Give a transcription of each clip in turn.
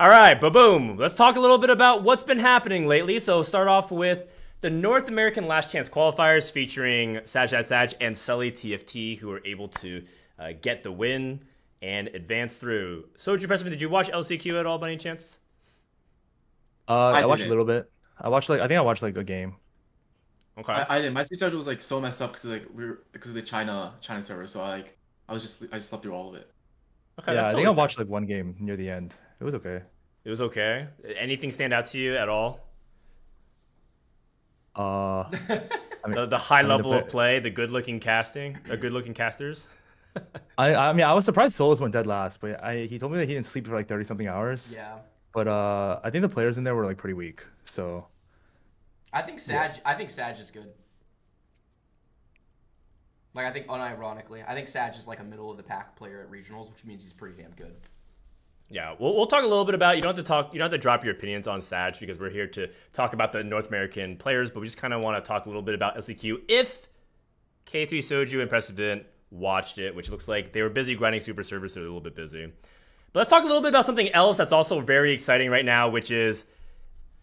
All right, ba boom. Let's talk a little bit about what's been happening lately. So start off with the North American Last Chance qualifiers featuring Sag Saj and Sully TFT, who were able to uh, get the win and advance through. So, Preston, did you watch LCQ at all by any chance? Uh, I, I watched a little bit. I watched like I think I watched like a game. Okay. I, I didn't. My sleep schedule was like so messed up because like we are because of the China China server. So I like I was just I just slept through all of it. Okay, yeah, I think I watched like one game near the end. It was okay. It was okay. Anything stand out to you at all? Uh, I mean, the, the high I mean, level the, of play, the good looking casting, the good looking casters. I I mean I was surprised Solus went dead last, but I he told me that he didn't sleep for like thirty something hours. Yeah. But uh, I think the players in there were like pretty weak. So. I think Sag. Yeah. I think Sag is good. Like I think unironically, I think Sag is like a middle of the pack player at regionals, which means he's pretty damn good. Yeah, we'll, we'll talk a little bit about. You don't have to talk. You don't have to drop your opinions on Sag because we're here to talk about the North American players, but we just kind of want to talk a little bit about LCQ. If K3 Soju and Prestivent watched it, which looks like they were busy grinding Super Service, so they're a little bit busy. But let's talk a little bit about something else that's also very exciting right now, which is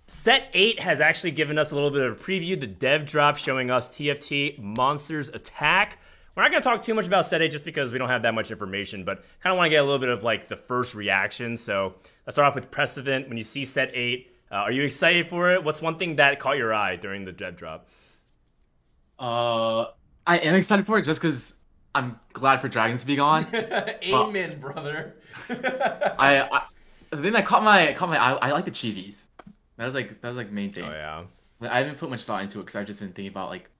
Set 8 has actually given us a little bit of a preview. The dev drop showing us TFT Monsters Attack. We're not going to talk too much about Set 8 just because we don't have that much information, but kind of want to get a little bit of like the first reaction. So let's start off with Prestivent. When you see Set 8, uh, are you excited for it? What's one thing that caught your eye during the dev drop? Uh, I am excited for it just because I'm glad for dragons to be gone. Amen, brother. I, I the thing that caught my caught my I, I like the chibis. That was like that was like main thing. Oh yeah. I haven't put much thought into it because I've just been thinking about like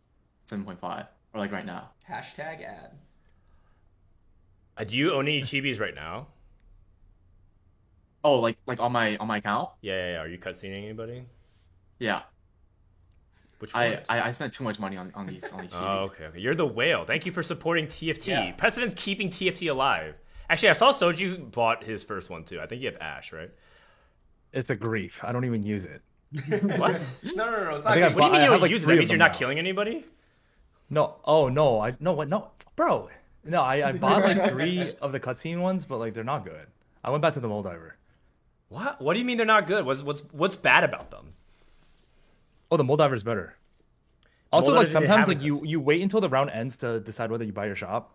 seven point five or like right now. Hashtag ad. Uh, do you own any chibis right now? Oh, like like on my on my account? Yeah, yeah, yeah. Are you cutscening anybody? Yeah. Which I, I, I spent too much money on, on these on these. oh, okay, okay. You're the whale. Thank you for supporting TFT. Yeah. Prestivent's keeping TFT alive. Actually, I saw Soju bought his first one too. I think you have Ash, right? It's a grief. I don't even use it. what? no, no, no. It's not what do you mean you don't like use it? That means you're not now. killing anybody? No. Oh no. I no. What? No, bro. No. I, I bought like three of the cutscene ones, but like they're not good. I went back to the Molediver. What? What do you mean they're not good? What's what's what's bad about them? Oh, the Molediver's better. Also, like sometimes like you you wait until the round ends to decide whether you buy your shop.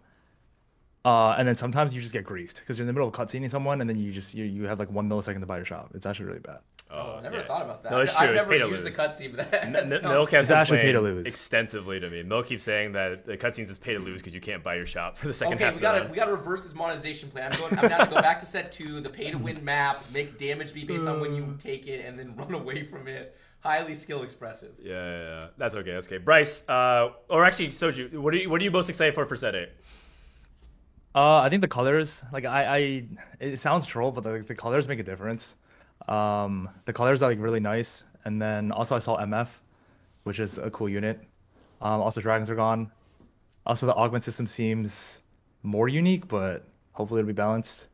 Uh, and then sometimes you just get griefed because you're in the middle of cutscening someone, and then you just you, you have like one millisecond to buy your shop. It's actually really bad. Oh, I never yeah. thought about that. No, it's true. I've it's never used the cutscene, but that, that N- Milk has actually pay to lose extensively to me. Milk keeps saying that the cutscenes is pay to lose because you can't buy your shop for the second okay, half. Okay, we gotta we gotta reverse this monetization plan. I'm going. I'm now to go back to set two, the pay to win map, make damage be based on when you take it, and then run away from it highly skill expressive. Yeah, yeah, yeah, that's okay. That's okay. Bryce, uh, or actually Soju, what are you what are you most excited for for set eight? Uh, I think the colors, like I, I, it sounds troll, but the, the colors make a difference. Um, the colors are like really nice, and then also I saw MF, which is a cool unit. Um, also dragons are gone. Also the augment system seems more unique, but hopefully it'll be balanced.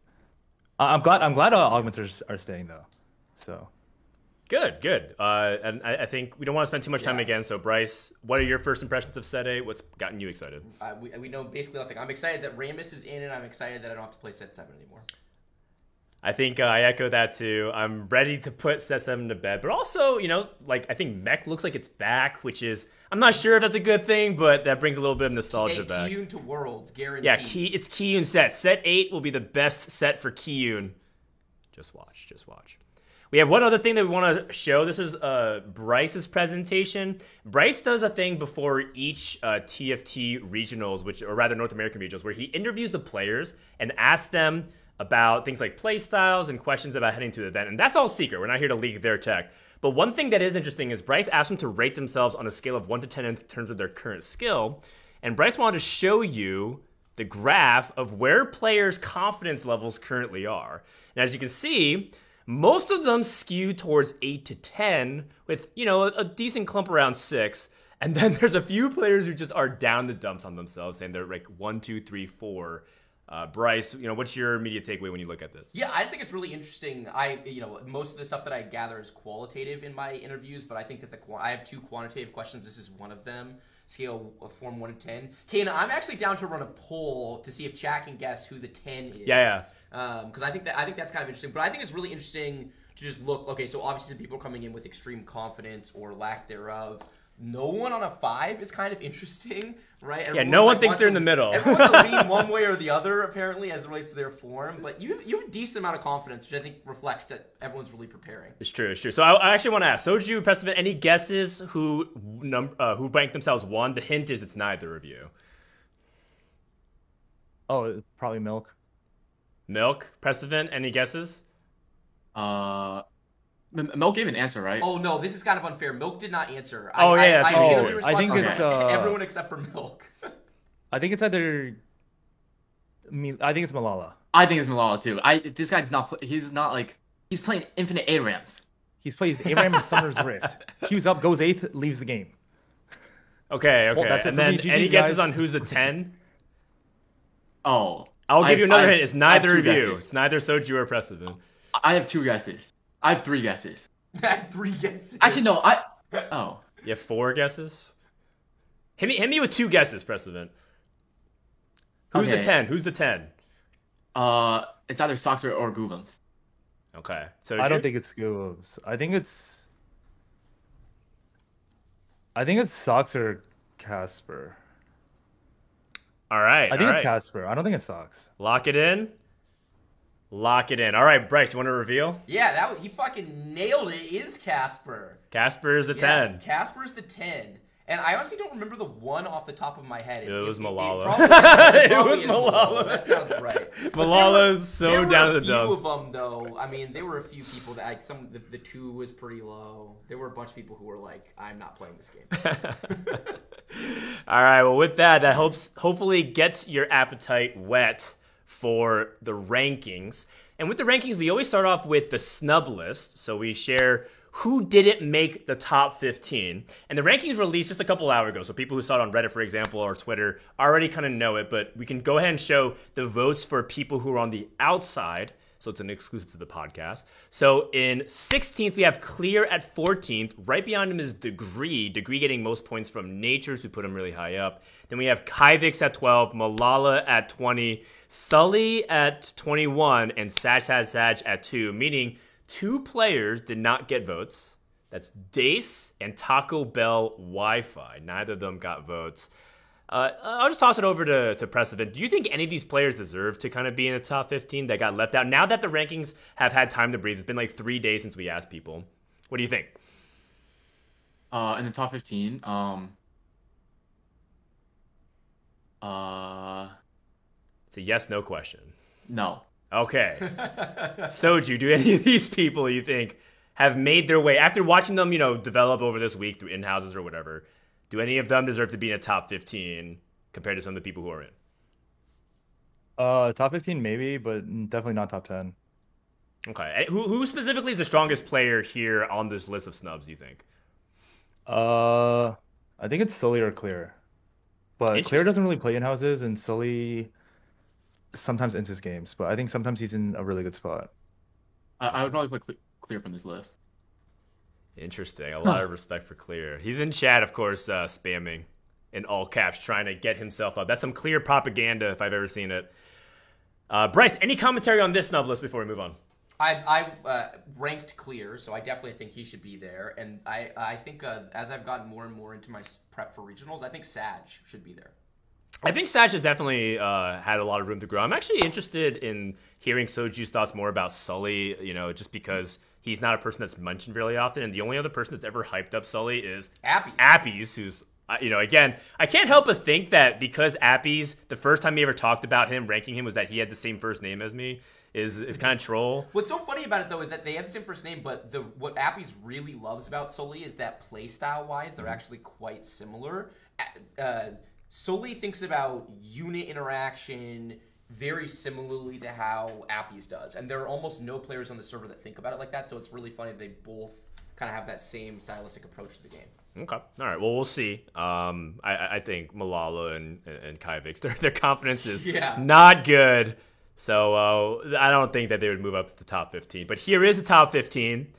I'm glad. I'm glad uh, augments are, are staying though. So Good, good. Uh, and I, I, think we don't want to spend too much time yeah. again. So, Bryce, what are your first impressions of Set A? What's gotten you excited? Uh, we, we know basically nothing. I'm excited that Rammus is in, and I'm excited that I don't have to play Set 7 anymore. I think uh, I echo that too. I'm ready to put Set 7 to bed. But also, you know, like, I think Mech looks like it's back, which is, I'm not sure if that's a good thing, but that brings a little bit of nostalgia back. Kiyun to Worlds, guaranteed. Yeah, Key, it's Kiyun set. Set 8 will be the best set for Kiyun. Just watch, just watch. We have one other thing that we want to show. This is uh, Bryce's presentation. Bryce does a thing before each uh, TFT regionals, which or rather North American regionals, where he interviews the players and asks them about things like play styles and questions about heading to the event. And that's all secret. We're not here to leak their tech. But one thing that is interesting is Bryce asked them to rate themselves on a scale of 1 to 10 in terms of their current skill. And Bryce wanted to show you the graph of where players' confidence levels currently are. And as you can see, most of them skew towards 8 to 10, with, you know, a, decent clump around 6. And then there's a few players who just are down the dumps on themselves, and they're like one, two, three, four. Uh, Bryce, you know, what's your immediate takeaway when you look at this? Yeah, I just think it's really interesting. I, you know, most of the stuff that I gather is qualitative in my interviews, but I think that the I have two quantitative questions. This is one of them. Scale of form one to ten. Kane, I'm actually down to run a poll to see if chat can guess who the ten is. Yeah, yeah. because um, I think that I think that's kind of interesting. But I think it's really interesting to just look. Okay, so obviously people are coming in with extreme confidence or lack thereof. No one on a five is kind of interesting, right? Everyone, yeah, no one like, thinks they're in the middle. Everyone's to lean one way or the other, apparently, as it relates to their form. But you you have a decent amount of confidence, which I think reflects that everyone's really preparing. It's true. It's true. So I, I actually want to ask Soju, Preston, any guesses who num- uh, who ranked themselves one? The hint is it's neither of you. Oh, probably milk. Milk, Prestivent, any guesses? Uh, Milk gave an answer, right? Oh no, this is kind of unfair. Milk did not answer. Oh I, yeah, I, I, I, I think it's uh, everyone except for Milk. I think it's either. I think it's Malala. I think it's Malala too. I this guy's not. He's not like he's playing infinite ARAMs. He's plays ARAM in Summoner's Rift. Queues up, goes eighth, leaves the game. Okay, okay. Well, and then any guesses on who's a ten? Oh, I'll give I, you another I, hint. It's neither of guesses. you. It's neither Soju or Prestivent. I have two guesses. I have three guesses. I have three guesses. Actually, no. I oh. You have four guesses. Hit me. Hit me with two guesses, Prestivent. Who's okay. the ten? Who's the ten? Uh, it's either Socks or or Goobums. Okay, so I don't think it's Goobums. I think it's. I think it's Soxer Casper. All right. I think it's right. Casper. I don't think it's Sox. Lock it in. Lock it in. All right, Bryce, you want to reveal? Yeah, that was, he fucking nailed it. Is Casper? Casper is the yeah, ten. Casper's the ten. And I honestly don't remember the one off the top of my head. It, it was it, Malala. It, probably, it, was Malala. Malala. That sounds right. Malala's were, so down to the dumps. There were a few of them, though. I mean, there were a few people that like some. The, the two was pretty low. There were a bunch of people who were like, "I'm not playing this game." All right. Well, with that, that hopes hopefully gets your appetite wet for the rankings. And with the rankings, we always start off with the snub list. So we share who didn't make the top 15. And the rankings released just a couple hours ago. So people who saw it on Reddit, for example, or Twitter already kind of know it. But we can go ahead and show the votes for people who are on the outside. So it's an exclusive to the podcast. So in 16th, we have Clear at 14th. Right behind him is Degree. Degree getting most points from Natures, who put him really high up. Then we have Kyvix at 12, Malala at 20, Sully at 21, and Saj at 2, meaning two players did not get votes. That's Dace and Taco Bell Wi Fi. Neither of them got votes. Uh, I'll just toss it over to, to Prestivent. Do you think any of these players deserve to kind of be in the top 15 that got left out? Now that the rankings have had time to breathe, it's been like three days since we asked people. What do you think? Uh, in the top 15, um, uh, it's a yes no question. No. Okay. Soju, do any of these people you think have made their way after watching them, you know, develop over this week through in houses or whatever? Do any of them deserve to be in a top 15 compared to some of the people who are in? Uh, top 15 maybe, but definitely not top 10. Okay. Who, who specifically is the strongest player here on this list of snubs, do you think? Uh, I think it's Sully or Clear. But Clear doesn't really play in houses, and Sully sometimes ends his games. But I think sometimes he's in a really good spot. I, I would probably put Clear from this list. Interesting. A lot of respect for Clear. He's in chat, of course, uh, spamming in all caps, trying to get himself up. That's some clear propaganda if I've ever seen it. Uh, Bryce, any commentary on this snub list before we move on? I, I uh, ranked clear, so I definitely think he should be there. And I, I think uh, as I've gotten more and more into my prep for regionals, I think Sag should be there. I think Sag has definitely uh, had a lot of room to grow. I'm actually interested in hearing Soju's thoughts more about Sully, you know, just because he's not a person that's mentioned really often. And the only other person that's ever hyped up Sully is Appies, Appies who's you know, again, I can't help but think that because Appies, the first time he ever talked about him, ranking him, was that he had the same first name as me is is kind of troll. What's so funny about it though is that they have the same first name, but the what Appies really loves about Sully is that playstyle wise, they're mm-hmm. actually quite similar. Uh, Sully thinks about unit interaction very similarly to how Appies does, and there are almost no players on the server that think about it like that. So it's really funny they both kind of have that same stylistic approach to the game. Okay. All right. Well, we'll see. Um, I, I think Malala and and Kyvix, their their confidence is yeah. not good. So uh, I don't think that they would move up to the top 15. But here is the top 15.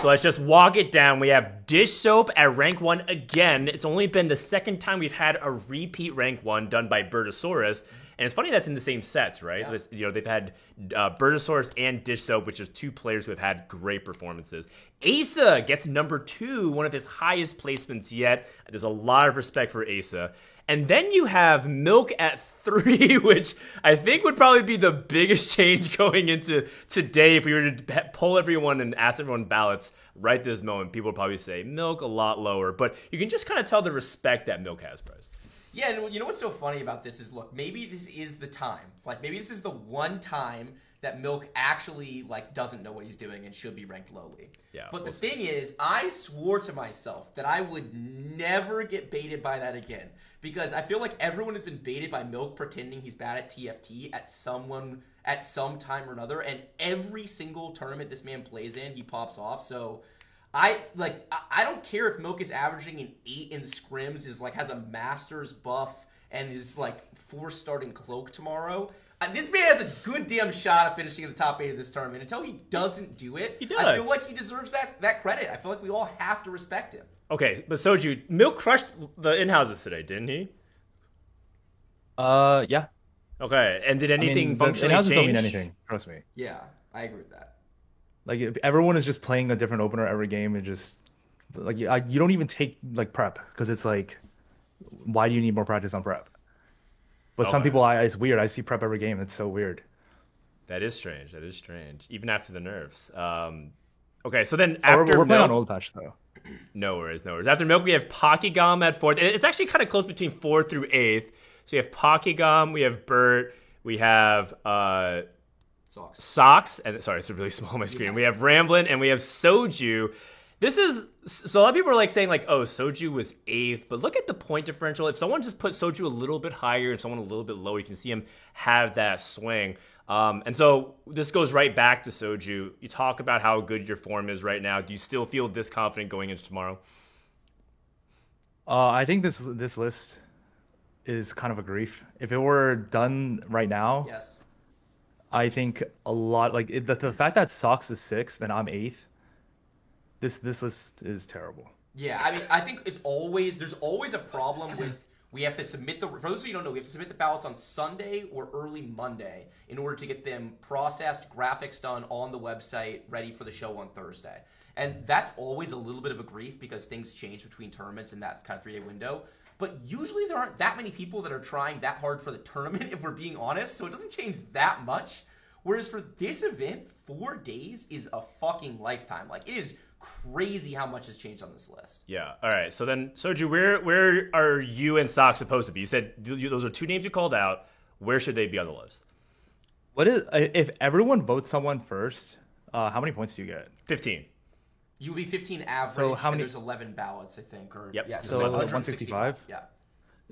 So let's just walk it down. We have Dish Soap at rank one again. It's only been the second time we've had a repeat rank one done by Bertosaurus. And it's funny that's in the same sets, right? Yeah. You know, they've had uh, Burtosaurus and Dish Soap, which is two players who have had great performances. Asa gets number two, one of his highest placements yet. There's a lot of respect for Asa. And then you have Milk at three, which I think would probably be the biggest change going into today if we were to poll everyone and ask everyone ballots right this moment. People would probably say Milk a lot lower, but you can just kind of tell the respect that Milk has, Bryce. Yeah, and you know what's so funny about this is look, maybe this is the time. Like maybe this is the one time that Milk actually like doesn't know what he's doing and should be ranked lowly. Yeah. But we'll the thing is, I swore to myself that I would never get baited by that again because I feel like everyone has been baited by Milk pretending he's bad at TFT at someone at some time or another, and every single tournament this man plays in, he pops off. So. I like I don't care if Milk is averaging an eight in scrims, is like has a master's buff and is like four starting cloak tomorrow. Uh, this man has a good damn shot of finishing in the top eight of this tournament. Until he doesn't do it, he does. I feel like he deserves that that credit. I feel like we all have to respect him. Okay, but Soju, Milk crushed the in houses today, didn't he? Uh, yeah. Okay, and did anything I mean, functionally in-houses change? don't mean anything. Trust me. Yeah, I agree with that. Like if everyone is just playing a different opener every game and just like you, I, you don't even take like prep because it's like, why do you need more practice on prep? But some people, I it's weird. I see prep every game. It's so weird. That is strange. That is strange. Even after the nerfs. Um, okay, so then Oh, we're, after we're playing on old patch though. no worries, no worries. After Milk, we have Pockygom at fourth. It's actually kind of close between fourth through eighth. So you have Pockygom, we have Bert, we have uh, Sucks. Socks, and sorry, it's a really small on my screen. We have Ramblin' and we have Soju. This is so a lot of people are like saying like, oh, Soju was eighth, but look at the point differential. If someone just put Soju a little bit higher and someone a little bit lower, you can see him have that swing. Um, and so this goes right back to Soju. You talk about how good your form is right now. Do you still feel this confident going into tomorrow? Uh, I think this this list is kind of a grief. If it were done right now, Yes. I think a lot like it, the, the fact that Sox is sixth and I'm eighth. This this list is terrible. Yeah, I mean, I think it's always there's always a problem with we have to submit the for those of you who don't know we have to submit the ballots on Sunday or early Monday in order to get them processed, graphics done on the website, ready for the show on Thursday. And that's always a little bit of a grief because things change between tournaments in that kind of three day window. But usually there aren't that many people that are trying that hard for the tournament, if we're being honest. So it doesn't change that much. Whereas for this event, four days is a fucking lifetime. Like it is crazy how much has changed on this list. Yeah. All right. So then, Soju, where where are you and Sock supposed to be? You said those are two names you called out. Where should they be on the list? What is if everyone votes someone first? Uh, how many points do you get? Fifteen. You would be 15 average. So how and many- there's 11 ballots, I think. Or Yep. Yeah, So it's 165? Yeah,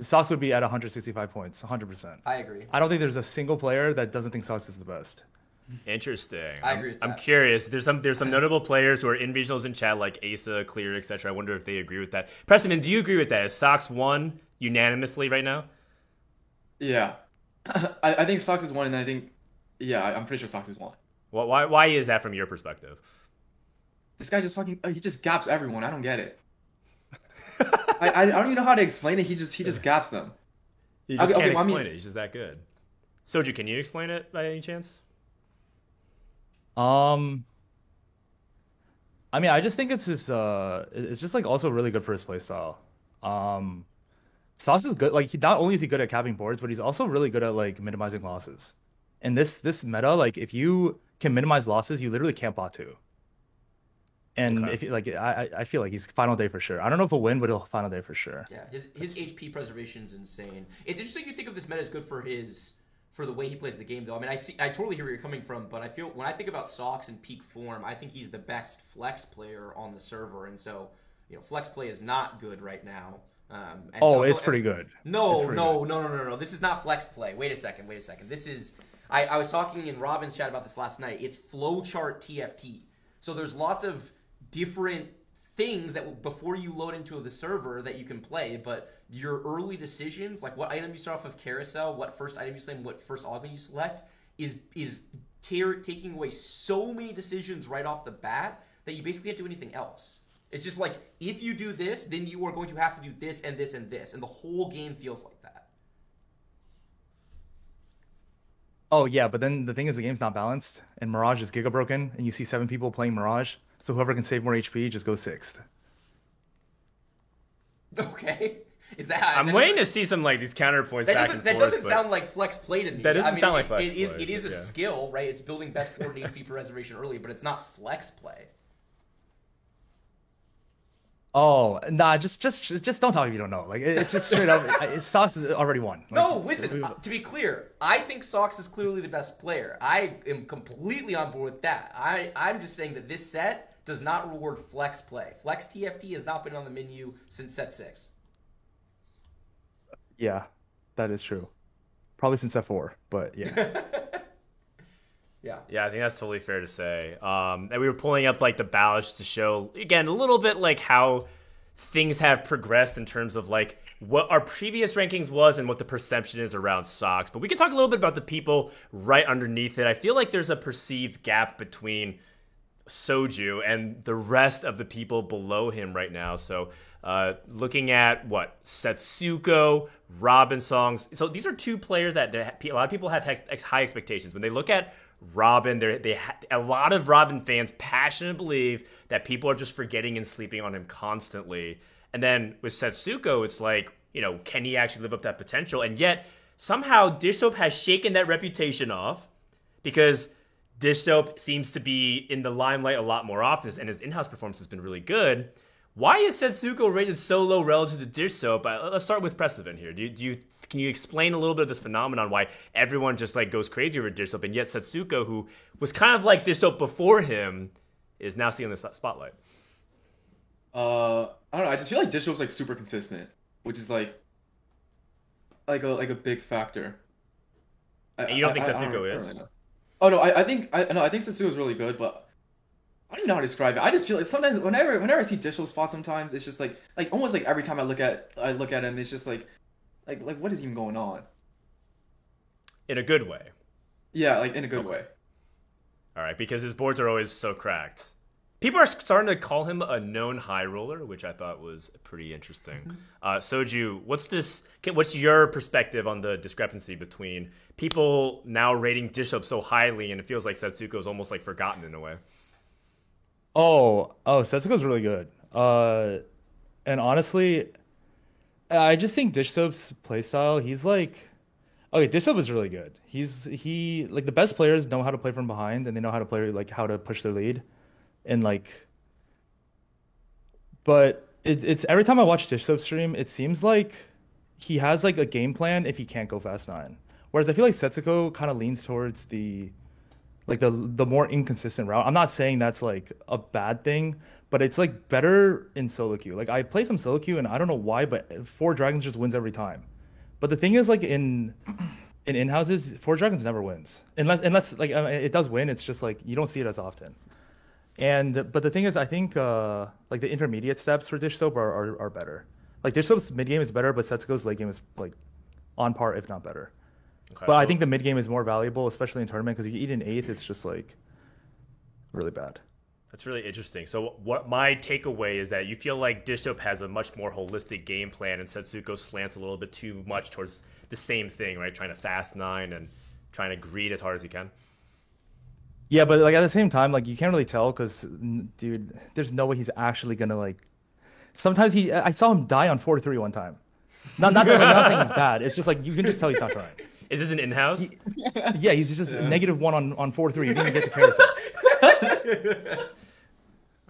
Sox would be at 165 points, 100%. I agree. I don't think there's a single player that doesn't think Sox is the best. Interesting. I agree with that. I'm that. curious. There's some there's some notable players who are in regionals in chat like Asa, Clear, etc. I wonder if they agree with that. Preston, do you agree with that? Is Sox won unanimously right now? Yeah, I, I think Sox is one, and I think yeah, I- I'm pretty sure Sox is one. Why why, why is that from your perspective? This guy just fucking uh, he just gaps everyone. I don't get it. I, I I don't even know how to explain it. He just he just gaps them. You just Okay, can't okay, well, I explain mean- it. He's just that good. Soju, can you explain it by any chance? Um, I mean, I just think it's his. Uh, it's just like also really good for his play style. Um, Sauce is good. Like he not only is he good at capping boards, but he's also really good at like minimizing losses. And this this meta, like if you can minimize losses, you literally can't bot two. And Okay. if you like, I I I feel like he's final day for sure. I don't know if he'll win, but he'll final day for sure. Yeah, his his HP preservation is insane. It's interesting you think of this meta as good for his for the way he plays the game, though. I mean, I see, I totally hear where you're coming from, but I feel when I think about Socks in peak form, I think he's the best flex player on the server, and so you know, flex play is not good right now. Um, and Oh, so- it's pretty good. It's No, pretty no, no, no, no, no. This is not flex play. Wait a second. Wait a second. This is. I, I was talking in Robin's chat about this last night. It's flowchart TFT. So there's lots of different things that before you load into the server that you can play, but your early decisions, like what item you start off of carousel, what first item you select, what first augment you select, is is tear, taking away so many decisions right off the bat that you basically can't do anything else. It's just like if you do this, then you are going to have to do this and this and this, and the whole game feels like that. Oh yeah, but then the thing is the game's not balanced, and Mirage is giga broken, and you see seven people playing Mirage, so whoever can save more HP just goes sixth. Okay. Is that? I'm waiting to see some like these counterpoints. That back doesn't. and that forth, doesn't sound like flex play to me. That doesn't I mean, sound like flex it is. play, It is a yeah. skill, right? It's building best board and HP per reservation early, but it's not flex play. Oh nah, just just just don't talk if you don't know. Like it's just straight up. it- Sauce is already won. Like, No, listen. uh, to be clear, I think Sox is clearly the best player. I am completely on board with that. I I'm just saying that this set does not reward flex play. Flex TFT has not been on the menu since set six. Yeah, that is true. Probably since F4, but yeah. Yeah. Yeah, I think that's totally fair to say. Um, and we were pulling up like the ballots to show again a little bit like how things have progressed in terms of like what our previous rankings was and what the perception is around socks. But we can talk a little bit about the people right underneath it. I feel like there's a perceived gap between Soju and the rest of the people below him right now. So, uh, looking at what Setsuko, Robin songs. So these are two players that a lot of people have high expectations when they look at Robin. They they ha- a lot of Robin fans passionately believe that people are just forgetting and sleeping on him constantly. And then with Setsuko, it's like you know, can he actually live up that potential? And yet somehow Dish Soap has shaken that reputation off because Dish Soap seems to be in the limelight a lot more often, and his in-house performance has been really good. Why is Setsuko rated so low relative to Dish Soap? Uh, let's start with Prestivent here. Do you, do you can you explain a little bit of this phenomenon? Why everyone just like goes crazy over Dish Soap, and yet Setsuko, who was kind of like Dish Soap before him, is now seeing the spotlight. Uh, I don't know. I just feel like Dish Soap's like super consistent, which is like, like a like a big factor. I, And you don't I- think I- I Setsuko don't- is? don't really. Oh no, I, I think I no, I think Setsuko is really good, but I don't know how to describe it. I just feel like sometimes whenever whenever I see Dish Soap, sometimes it's just like like almost like every time I look at I look at him, it's just like like like what is even going on? In a good way. Yeah, like in a good Okay. way. All right, because his boards are always so cracked. People are starting to call him a known high roller, which I thought was pretty interesting. Uh, Soju, what's this? What's your perspective on the discrepancy between people now rating Dish Up so highly, and it feels like Setsuko is almost like forgotten in a way? Oh, oh, Setsuko's really good. Uh, and honestly, I just think Dish Soap's playstyle, he's like, okay, Dish Soap is really good. He's he like the best players know how to play from behind, and they know how to play like how to push their lead, and like. But it's it's every time I watch Dish Soap stream, it seems like he has like a game plan if he can't go fast nine. Whereas I feel like Setsuko kind of leans towards the like the the more inconsistent route. I'm not saying that's like a bad thing, but it's like better in solo queue. Like I play some solo queue and I don't know why, but four dragons just wins every time. But the thing is, like in in in houses, four dragons never wins unless unless like it does win. It's just like you don't see it as often. And but the thing is, I think uh like the intermediate steps for Dish Soap are are, are better. Like Dish Soap's mid game is better, but Setsuko's late game is like on par, if not better. Okay, But I think the mid game is more valuable, especially in tournament, because if you eat an eighth, it's just like really bad. That's really interesting. So, what my takeaway is that you feel like Dish Soap has a much more holistic game plan, and Setsuko slants a little bit too much towards the same thing, right? Trying to fast nine and trying to greed as hard as he can. Yeah, but like at the same time, like you can't really tell because, dude, there's no way he's actually gonna like. Sometimes he, I saw him die on four three one time. Not not that I'm not saying he's bad. It's just like you can just tell he's not trying. Is this an in-house? Yeah, he's just negative one on on four three. He didn't even get to carousel.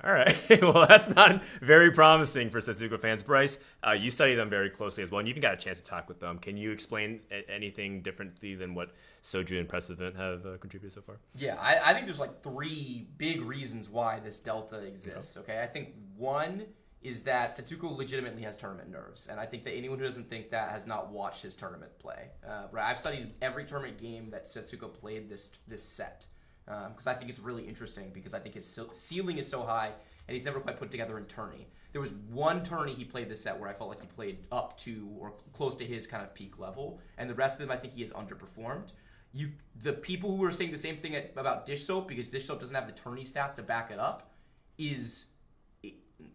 All right. well, that's not very promising for Setsuko fans. Bryce, uh, you study them very closely as well, and you even got a chance to talk with them. Can you explain a- anything differently than what Soju and Prestivent have uh, contributed so far? Yeah, I, I think there's like three big reasons why this delta exists. Okay, I think one is that Setsuko legitimately has tournament nerves, and I think that anyone who doesn't think that has not watched his tournament play. Uh, right, I've studied every tournament game that Setsuko played this this set Um, because I think it's really interesting because I think his ceiling is so high and he's never quite put together in tourney. There was one tourney he played this set where I felt like he played up to or close to his kind of peak level, and the rest of them I think he has underperformed. You, the people who are saying the same thing at, about Dish Soap because Dish Soap doesn't have the tourney stats to back it up, is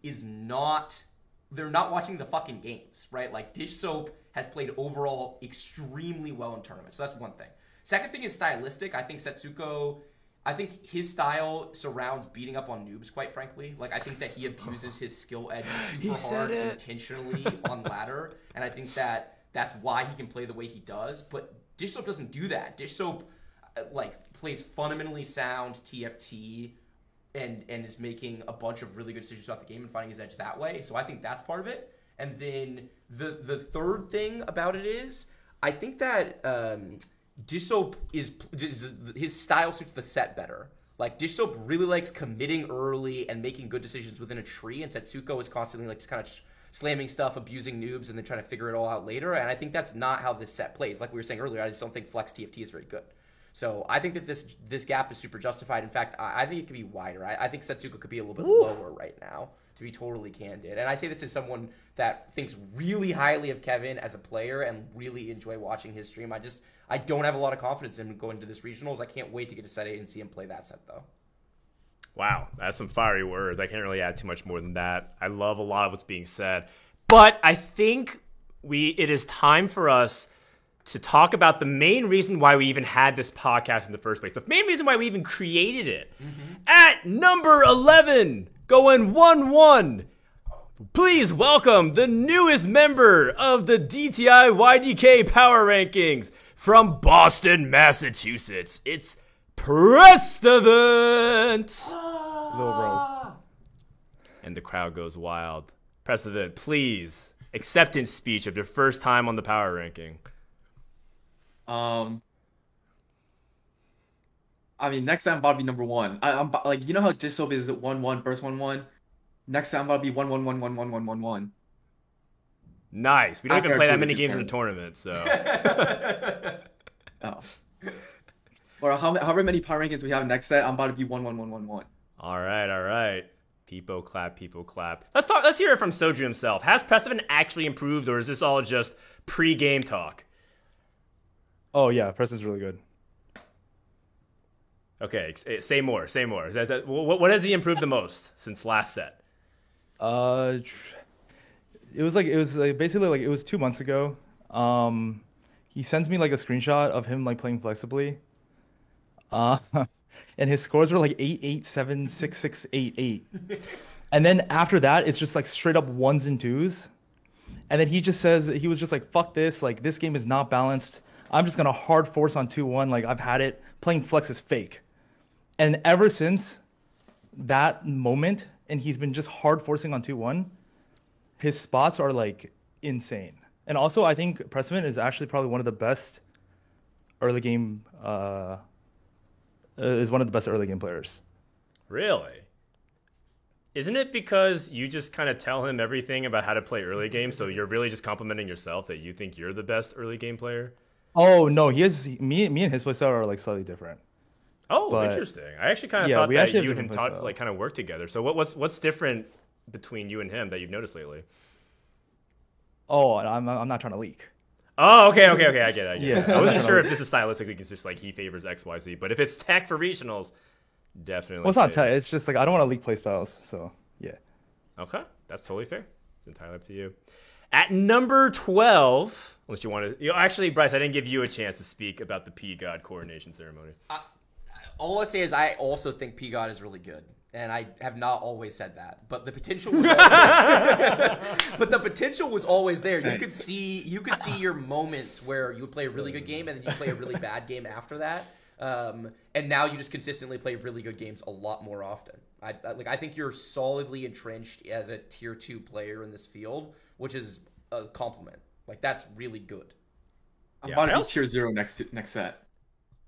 is not they're not watching the fucking games, right? Like Dish Soap has played overall extremely well in tournaments. So that's one thing. Second thing is stylistic. I think Setsuko. I think his style surrounds beating up on noobs. Quite frankly, like I think that he abuses his skill edge super hard it. intentionally on ladder, and I think that that's why he can play the way he does. But Dish Soap doesn't do that. Dish Soap uh, like plays fundamentally sound TFT and and is making a bunch of really good decisions throughout the game and finding his edge that way. So I think that's part of it. And then the the third thing about it is I think that um, Dish is, is his style suits the set better. Like Dish really likes committing early and making good decisions within a tree, and Setsuko is constantly like just kind of slamming stuff, abusing noobs, and then trying to figure it all out later. And I think that's not how this set plays. Like we were saying earlier, I just don't think Flex TFT is very good. So I think that this this gap is super justified. In fact, I, I think it could be wider. I, I think Setsuko could be a little bit lower right now, to be totally candid. And I say this as someone that thinks really highly of Kevin as a player and really enjoy watching his stream. I just I don't have a lot of confidence in him going to this regionals. I can't wait to get to set eight and see him play that set though. Wow, that's some fiery words. I can't really add too much more than that. I love a lot of what's being said, but I think we it is time for us to talk about the main reason why we even had this podcast in the first place. The main reason why we even created it. Mm-hmm. At number 11, going 1 1. Please welcome the newest member of the DTI YDK Power Rankings from Boston, Massachusetts. It's Prestivent. Little bro. And the crowd goes wild. Prestivent, please, acceptance speech of your first time on the Power Ranking. Um, I mean, next time I'm about to be number one. I, I'm like, you know how Dish Soap is one one burst one one. Next time I'm about to be one one one one one one one one. Nice. We don't After even play that many it games in the tournament, so. Oh. or how however many power rankings we have next set, I'm about to be one one one one one. all right, all right. People clap, people clap. Let's talk. Let's hear it from Soju himself. Has Prestivent actually improved, or is this all just pre-game talk? Oh yeah, Preston's really good. Okay, ex- eh, say more. Say more. That- that- What, what has he improved the most since last set? Uh, tr- it was like it was like basically like it was two months ago. Um, he sends me like a screenshot of him like playing flexibly. Uh, and his scores were like eight, eight, seven, six, six, eight, eight. And then after that, it's just like straight up ones and twos. And then he just says he was just like, "Fuck this! Like this game is not balanced. I'm just gonna hard force on two one. Like I've had it. Playing flex is fake." And ever since that moment, and he's been just hard forcing on two one. His spots are like insane. And also, I think Pressman is actually probably one of the best early game. Uh, uh, is one of the best early game players. Really? Isn't it because you just kind of tell him everything about how to play early game, so you're really just complimenting yourself that you think you're the best early game player? Oh no, he is me. Me and his playstyle are like slightly different. Oh, But- interesting. I actually kind of Yeah, thought that you and him playstyle. like kind of work together. So what, what's what's different between you and him that you've noticed lately? Oh, I'm I'm not trying to leak. Oh, okay, okay, okay. I get it. I, get it. Yeah. I wasn't sure if this is stylistically it's just like he favors X, Y, Z, but if it's tech for regionals, definitely. Well, it's not say- tight. It's just like I don't want to leak playstyles. So yeah. Okay, that's totally fair. It's entirely up to you. At number twelve, unless you want to, you know, actually, Bryce, I didn't give you a chance to speak about the P God coronation ceremony. Uh, all I say is I also think P God is really good, and I have not always said that, but the potential, was always, but the potential was always there. You could see, you could see your moments where you would play a really good game and then you play a really bad game after that. Um, and now you just consistently play really good games a lot more often. I, I like. I think you're solidly entrenched as a tier two player in this field, which is a compliment. Like that's really good. I'm Yeah, about I to be also- tier zero next next set.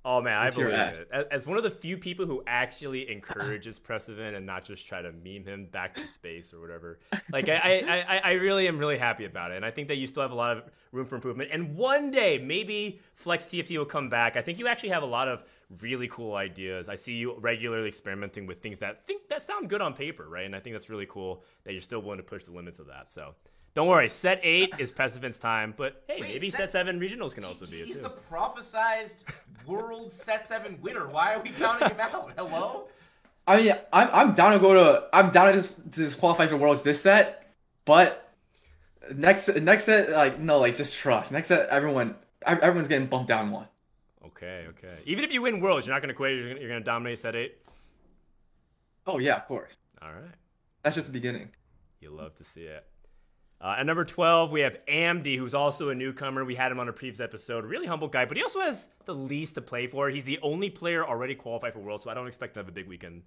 Oh man, I believe it. As- one of the few people who actually encourages Prestivent and not just try to meme him back to space or whatever, like I, I, I, I really am really happy about it, and I think that you still have a lot of room for improvement. And one day, maybe Flex TFT will come back. I think you actually have a lot of really cool ideas. I see you regularly experimenting with things that think that sound good on paper, right? And I think that's really cool that you're still willing to push the limits of that. So. Don't worry, set eight is Prestivent's time, but hey, Wait, maybe set- set seven regionals can also be it He's too. the prophesized world set seven winner. Why are we counting him out? Hello? I mean, I'm I'm down to go to I'm down to just to just qualify for worlds this set, but next next set like no like just trust next set everyone everyone's getting bumped down one. Okay, okay. Even if you win worlds, you're not gonna quit. You're gonna, you're gonna dominate set eight. Oh yeah, of course. All right. That's just the beginning. You love to see it. Uh, at number 12, we have Amdy, who's also a newcomer. We had him on a previous episode. Really humble guy, but he also has the least to play for. He's the only player already qualified for Worlds, so I don't expect to have a big weekend.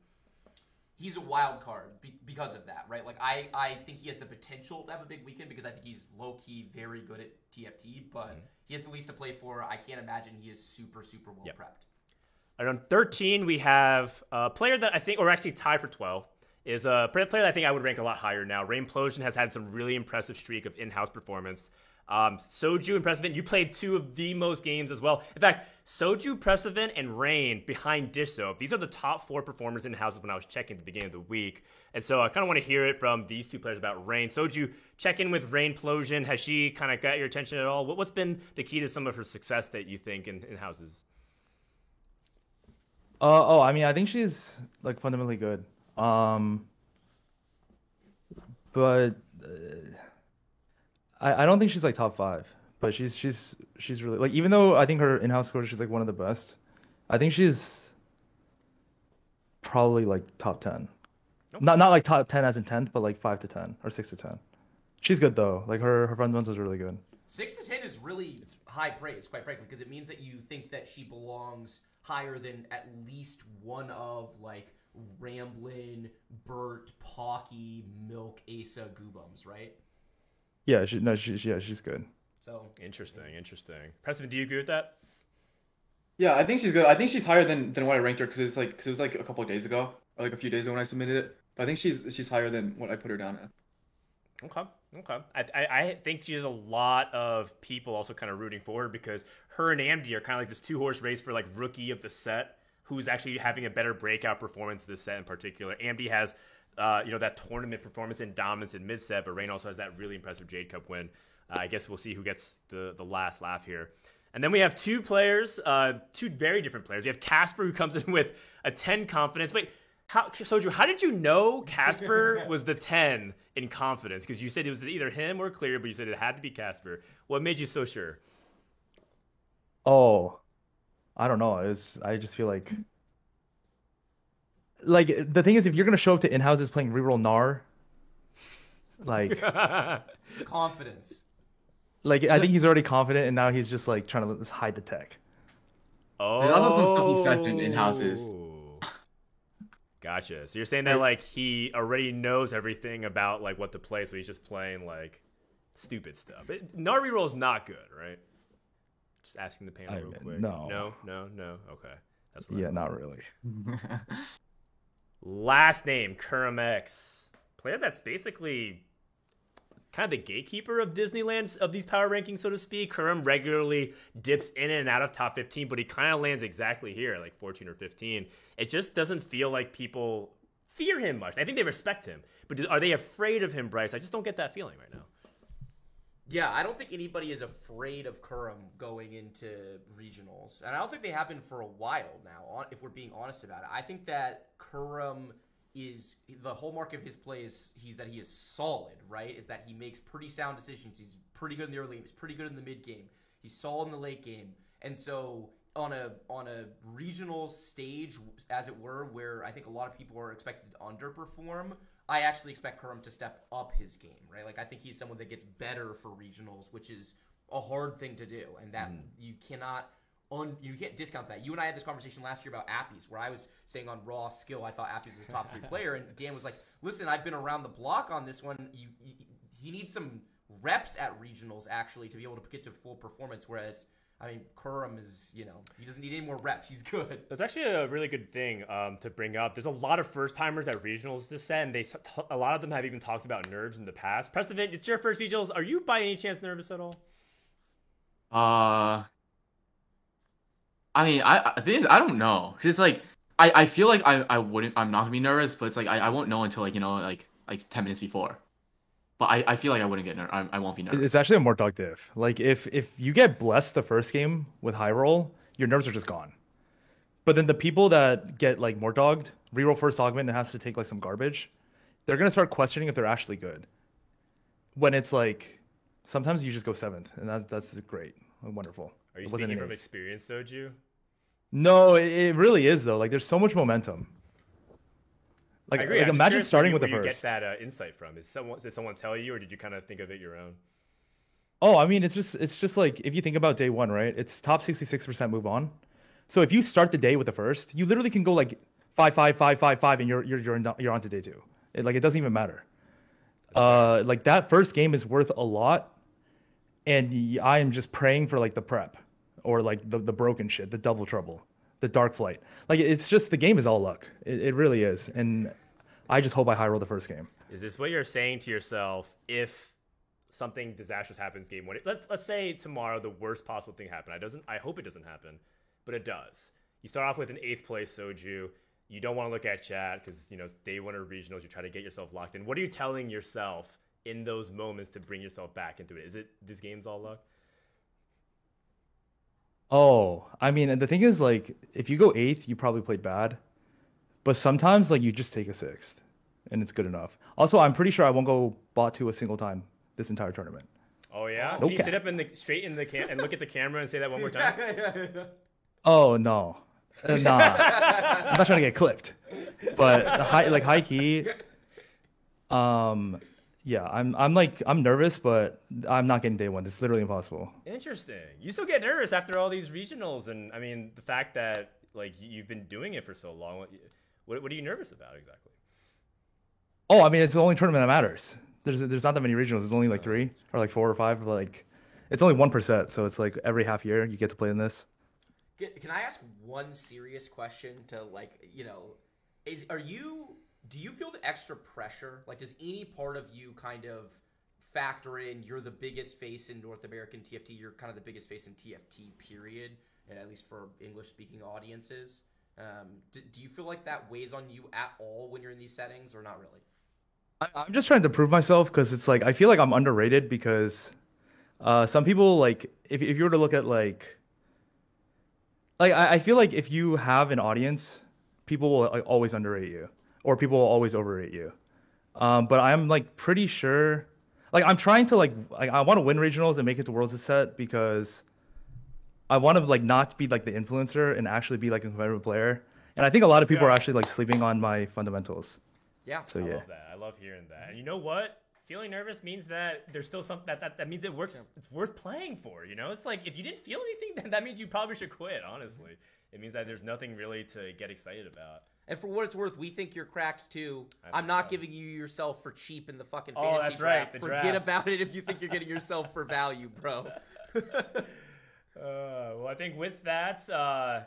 He's a wild card be- because of that, right? Like I, I think he has the potential to have a big weekend because I think he's low key very good at TFT, but he has the least to play for. I can't imagine he is super super well Yep. prepped. And on 13, we have a player that I think, or actually tied for 12, is a player that I think I would rank a lot higher now. Rainplosion has had some really impressive streak of in-house performance. Um, Soju and Precedent, you played two of the most games as well. In fact, Soju, Precedent, and Rain behind Dish Soap. These are the top four performers in houses when I was checking at the beginning of the week. And so I kind of want to hear it from these two players about Rain. Soju, check in with Rainplosion. Has she kind of got your attention at all? What, what's been the key to some of her success that you think in, in houses? Uh, oh, I mean, I think she's like fundamentally good. Um, but uh, I I don't think she's like top five. But she's she's she's really like even though I think her in-house score she's like one of the best. I think she's probably like top ten. Not not like top ten as in tenth, but like five to ten or six to ten. She's good though. Like her her fundamentals are really good. Six to ten is really high praise, quite frankly, because it means that you think that she belongs higher than at least one of like Ramblin, Bert, Pocky, Milk, Asa, Goobums, right? Yeah, she no she yeah she's good. So Interesting, interesting. Preston, do you agree with that? Yeah, I think she's good. I think she's higher than, than what I ranked her because it's like cause it was like a couple of days ago or like a few days ago when I submitted it. But I think she's she's higher than what I put her down at. Okay, okay. I, I, I think she has a lot of people also kind of rooting for her because her and Amdy are kind of like this two horse race for like rookie of the set, who's actually having a better breakout performance this set in particular. Amdy has, uh, you know, that tournament performance and dominance in mid set, but Rain also has that really impressive Jade Cup win. Uh, I guess we'll see who gets the the last laugh here. And then we have two players, uh, two very different players. We have Casper who comes in with a 10 confidence. Wait, how, Soju, how did you know Casper was the 10 in confidence? Because you said it was either him or Clear, but you said it had to be Casper. What made you so sure? Oh, I don't know. It's I just feel like like the thing is if you're gonna show up to in houses playing reroll Nar, like confidence. like I think he's already confident and now he's just like trying to let's hide the tech. oh, There's also some stuff he says in- in houses. Oh. Gotcha. So you're saying that like he already knows everything about like what to play, so he's just playing like stupid stuff. It, Nari roll's not good, right? Just asking the panel I real mean, quick. no. no, no, no. Okay, that's what Yeah, not really. Last name, Kurum X. Player that's basically kind of the gatekeeper of Disneyland of these power rankings, so to speak. Kurum regularly dips in and out of top 15, but he kind of lands exactly here, like 14 or 15. It just doesn't feel like people fear him much. I think they respect him, but are they afraid of him, Bryce? I just don't get that feeling right now. Yeah, I don't think anybody is afraid of Kurum going into regionals, and I don't think they have been for a while now. If we're being honest about it, I think that Kurum is the hallmark of his play is he's that he is solid, right? Is that he makes pretty sound decisions. He's pretty good in the early game. He's pretty good in the mid game. He's solid in the late game, and so on a on a regional stage, as it were, where I think a lot of people are expected to underperform. I actually expect Kurum to step up his game, right? Like I think he's someone that gets better for regionals, which is a hard thing to do, and that mm. you cannot un, you can't discount that. You and I had this conversation last year about Appies, where I was saying on raw skill, I thought Appies was a top three player, and Dan was like, "Listen, I've been around the block on this one. You, you he needs some reps at regionals actually to be able to get to full performance. Whereas, I mean, Kurum is, you know, he doesn't need any more reps. He's good. That's actually a really good thing um, to bring up. There's a lot of first timers at regionals this set, and they a lot of them have even talked about nerves in the past. Preston, it's your first regionals. Are you by any chance nervous at all? Uh, I mean, I, I the thing is, I don't know, cause it's like I, I feel like I, I wouldn't, I'm not gonna be nervous, but it's like I, I won't know until like you know like like ten minutes before. But I, I feel like I wouldn't get nervous. I, I won't be nervous. It's actually a more dog diff. Like if if you get blessed the first game with high roll, your nerves are just gone. But then the people that get like more dogged, reroll first augment and has to take like some garbage, they're gonna start questioning if they're actually good. When it's like sometimes you just go seventh, and that's that's great, wonderful. Are you It wasn't speaking an from eighth. experience, Soju? No, it, it really is though. Like there's so much momentum. Like, I agree. like I'm imagine starting with the where you first. get that uh, insight from. Is someone did someone tell you, or did you kind of think of it your own? Oh, I mean, it's just it's just like if you think about day one, right? It's top sixty six percent move on. So if you start the day with the first, you literally can go like five five five five five, and you're you're you're, in, you're on to day two. It, like it doesn't even matter. Uh, like that first game is worth a lot, and I am just praying for like the prep or like the the broken shit, the double trouble, the dark flight. Like it's just the game is all luck. It, it really is, and I just hope I high roll the first game. Is this what you're saying to yourself if something disastrous happens game one? Let's let's say tomorrow the worst possible thing happened. I doesn't I hope it doesn't happen, but it does. You start off with an eighth place soju. You don't want to look at chat because you know day one of regionals. You try to get yourself locked in. What are you telling yourself in those moments to bring yourself back into it? Is it this game's all luck? Oh, I mean, and the thing is, like, if you go eighth, you probably played bad. But sometimes, like, you just take a sixth, and it's good enough. Also, I'm pretty sure I won't go bot two a single time this entire tournament. Oh yeah. Can you Okay. sit up in the straight in the cam and look at the camera and say that one more time? Oh no, Uh, nah, I'm not trying to get clipped. But high, like high key, um, yeah, I'm I'm like I'm nervous, but I'm not getting day one. It's literally impossible. Interesting. You still get nervous after all these regionals, and I mean the fact that like you've been doing it for so long. What what, what are you nervous about exactly? Oh, I mean, it's the only tournament that matters. There's there's not that many regionals. There's only like three oh. or like four or five. But like, it's only one percent, so it's like every half year you get to play in this. Can, can I ask one serious question to like you know, is are you do you feel the extra pressure? Like, does any part of you kind of factor in? You're the biggest face in North American TFT. You're kind of the biggest face in TFT. Period. At least for English speaking audiences. Um, do, do you feel like that weighs on you at all when you're in these settings, or not really? I'm just trying to prove myself because it's like I feel like I'm underrated because uh, some people like if if you were to look at like like I, I feel like if you have an audience, people will like, always underrate you or people will always overrate you. Um, but I'm like pretty sure like I'm trying to like like I want to win regionals and make it to worlds a set because I want to like not be like the influencer and actually be like a competitive player. And I think a lot of people go. are actually like sleeping on my fundamentals. Yeah. So I yeah. love that. I love hearing that. And you know what? Feeling nervous means that there's still something that, that that means it works. It's worth playing for. You know, it's like if you didn't feel anything, then that means you probably should quit. Honestly, it means that there's nothing really to get excited about. And for what it's worth, we think you're cracked too. I'm not so. giving you yourself for cheap in the fucking Oh, fantasy that's right, draft. the Forget draft. about it if you think you're getting yourself for value, bro. Uh, well, I think with that, uh,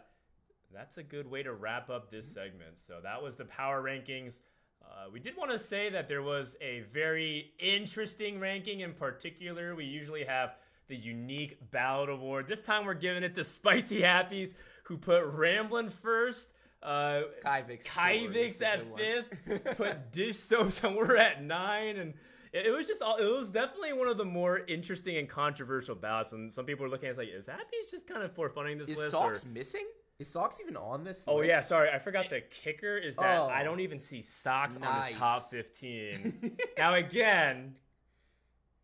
that's a good way to wrap up this segment. So that was the power rankings. Uh, we did want to say that there was a very interesting ranking in particular. We usually have the unique ballot award. This time we're giving it to Spicy Happies, who put Ramblin' first. Uh, Kyvix. Kyvix at fifth, put Dish Soap somewhere at nine, and it, it was just all. It was definitely one of the more interesting and controversial ballots. And some people were looking at it like, is Happy's just kind of for funning this Is list? Is Socks or- missing? Is Socks even on this? Oh list? yeah, sorry, I forgot the kicker is that Oh. I don't even see Socks on this top fifteen. now again,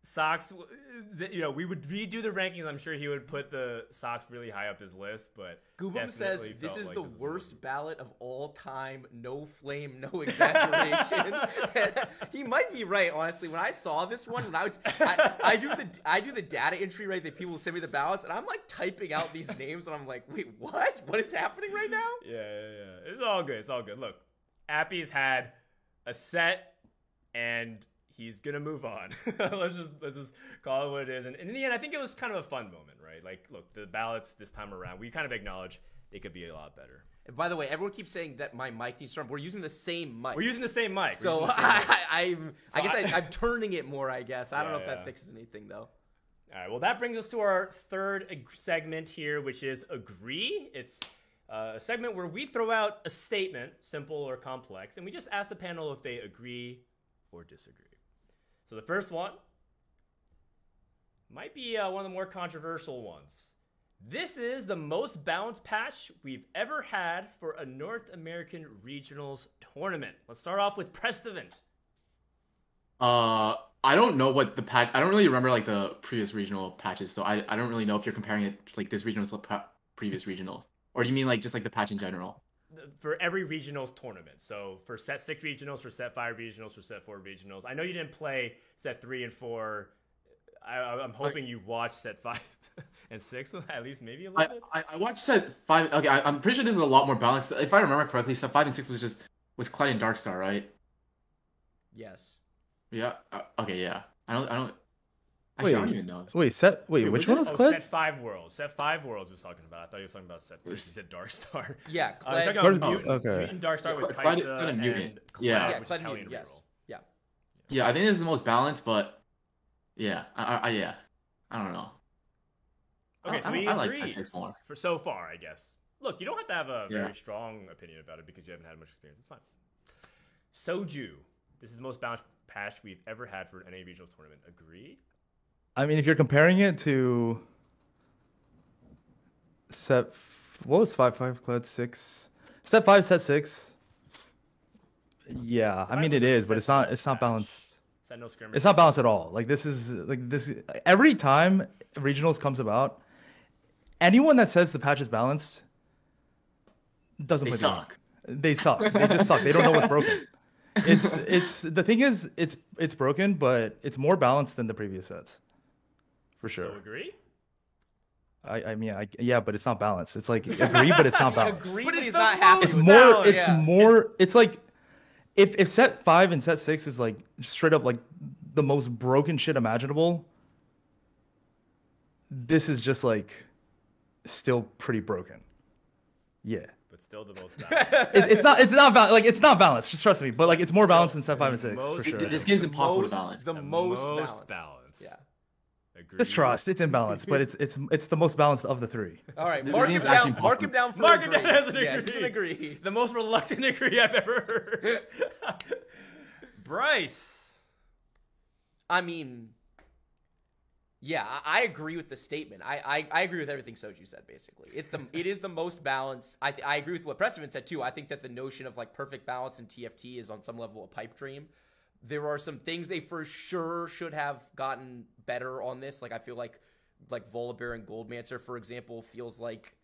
Socks, you know, we would redo the rankings. I'm sure he would put the Socks really high up his list, but Goobum says this is like the this worst ballot of all time. No flame, no exaggeration. he might be right, honestly. When I saw this one, when I was, I, I do the I do the data entry right that people send me the ballots, and I'm like typing out these names, and I'm like, wait, what? What is happening right now? Yeah, yeah, yeah. It's all good. It's all good. Look, Appy's had a set, and he's gonna move on. let's just let's just call it what it is. And, and in the end, I think it was kind of a fun moment, right? Like, look, the ballots this time around, we kind of acknowledge they could be a lot better. And by the way, everyone keeps saying that my mic needs to turn. We're using the same mic. We're using the same mic. So same. I, I, I'm, I So guess I- I'm turning it more. I guess I don't know Yeah, if that fixes anything though. All right. Well, that brings us to our third segment here, which is agree. It's uh, a segment where we throw out a statement, simple or complex, and we just ask the panel if they agree or disagree. So the first one might be uh, one of the more controversial ones. This is the most balanced patch we've ever had for a North American Regionals tournament. Let's start off with Prestivent. Uh, I don't know what the patch. I don't really remember like the previous regional patches, so I, I don't really know if you're comparing it like this regional to previous regional, or do you mean like just like the patch in general? For every regionals tournament. So for set six regionals, for set five regionals, for set four regionals. I know you didn't play set three and four. I, I'm hoping you watched set five and six at least, maybe a little I, bit. I, I watched set five. Okay, I, I'm pretty sure this is a lot more balanced. If I remember correctly, set five and six was just was Clyde and Darkstar, right? Yes. Yeah. Uh, okay. Yeah. I don't. I don't. Actually, I don't Wait. even know. Wait, set. Wait, Wait, which was one it? was Oh, Clip? set five worlds. Set five worlds was talking about. I thought he was talking about set three. He Was- said Darkstar. Yeah, uh, I was Cled, talking about Oh, Mutant. okay. Mutant Darkstar with Clyde- Clyde- Kaisa and and Mutant. Cloud, Yeah. yeah, which Cled is Hellion Mutant, yes. Reroll. Yeah. Yeah, I think this is the most balanced, but yeah, I, I, I yeah, I don't know. Okay, I- so I- we I like agree set six more. for so far, I guess. Look, you don't have to have a very Yeah. strong opinion about it because you haven't had much experience. It's fine. Soju. This is the most balanced patch we've ever had for an NA regionals tournament. Agree? I mean, if you're comparing it to set, what was five five Cloud six, set five set six. Yeah, Set I mean it is, but it's not. It's not balanced. Sentinel skirmish. It's not balanced at all. Like this is like this. Every time regionals comes about, anyone that says the patch is balanced doesn't They play the game. suck. They suck. They just suck. They don't know what's broken. It's it's the thing is it's it's broken, but it's more balanced than the previous sets, for sure. So agree? I, I mean, I, yeah, but it's not balanced. It's like agree, but it's not balanced. Agree, But but it's not happy. It's more. balanced. It's Yeah. more. It's like if if set five and set six is like straight up like the most broken shit imaginable. This is just like still pretty broken. Yeah, But still the most balanced. it, it's not. It's not bal- like it's not balanced. Just trust me. But like it's more balanced than set five and six for sure. This game's impossible most- to balance. The, most, balanced. balanced. Yeah. Agree? Just trust. It's imbalanced, but it's it's it's the most balanced of the three. All right, This mark him down. Mark him down for Mark him agree. down as an Yeah, agree. an agree. The most reluctant agree I've ever heard. Bryce. I mean, yeah, I, I agree with the statement. I, I, I agree with everything Soju said. Basically, it's the it is the most balanced. I th- I agree with what Preston said too. I think that the notion of like perfect balance in TFT is on some level a pipe dream. There are some things they for sure should have gotten better on this. Like I feel like like Volibear and Goldmancer, for example, feels like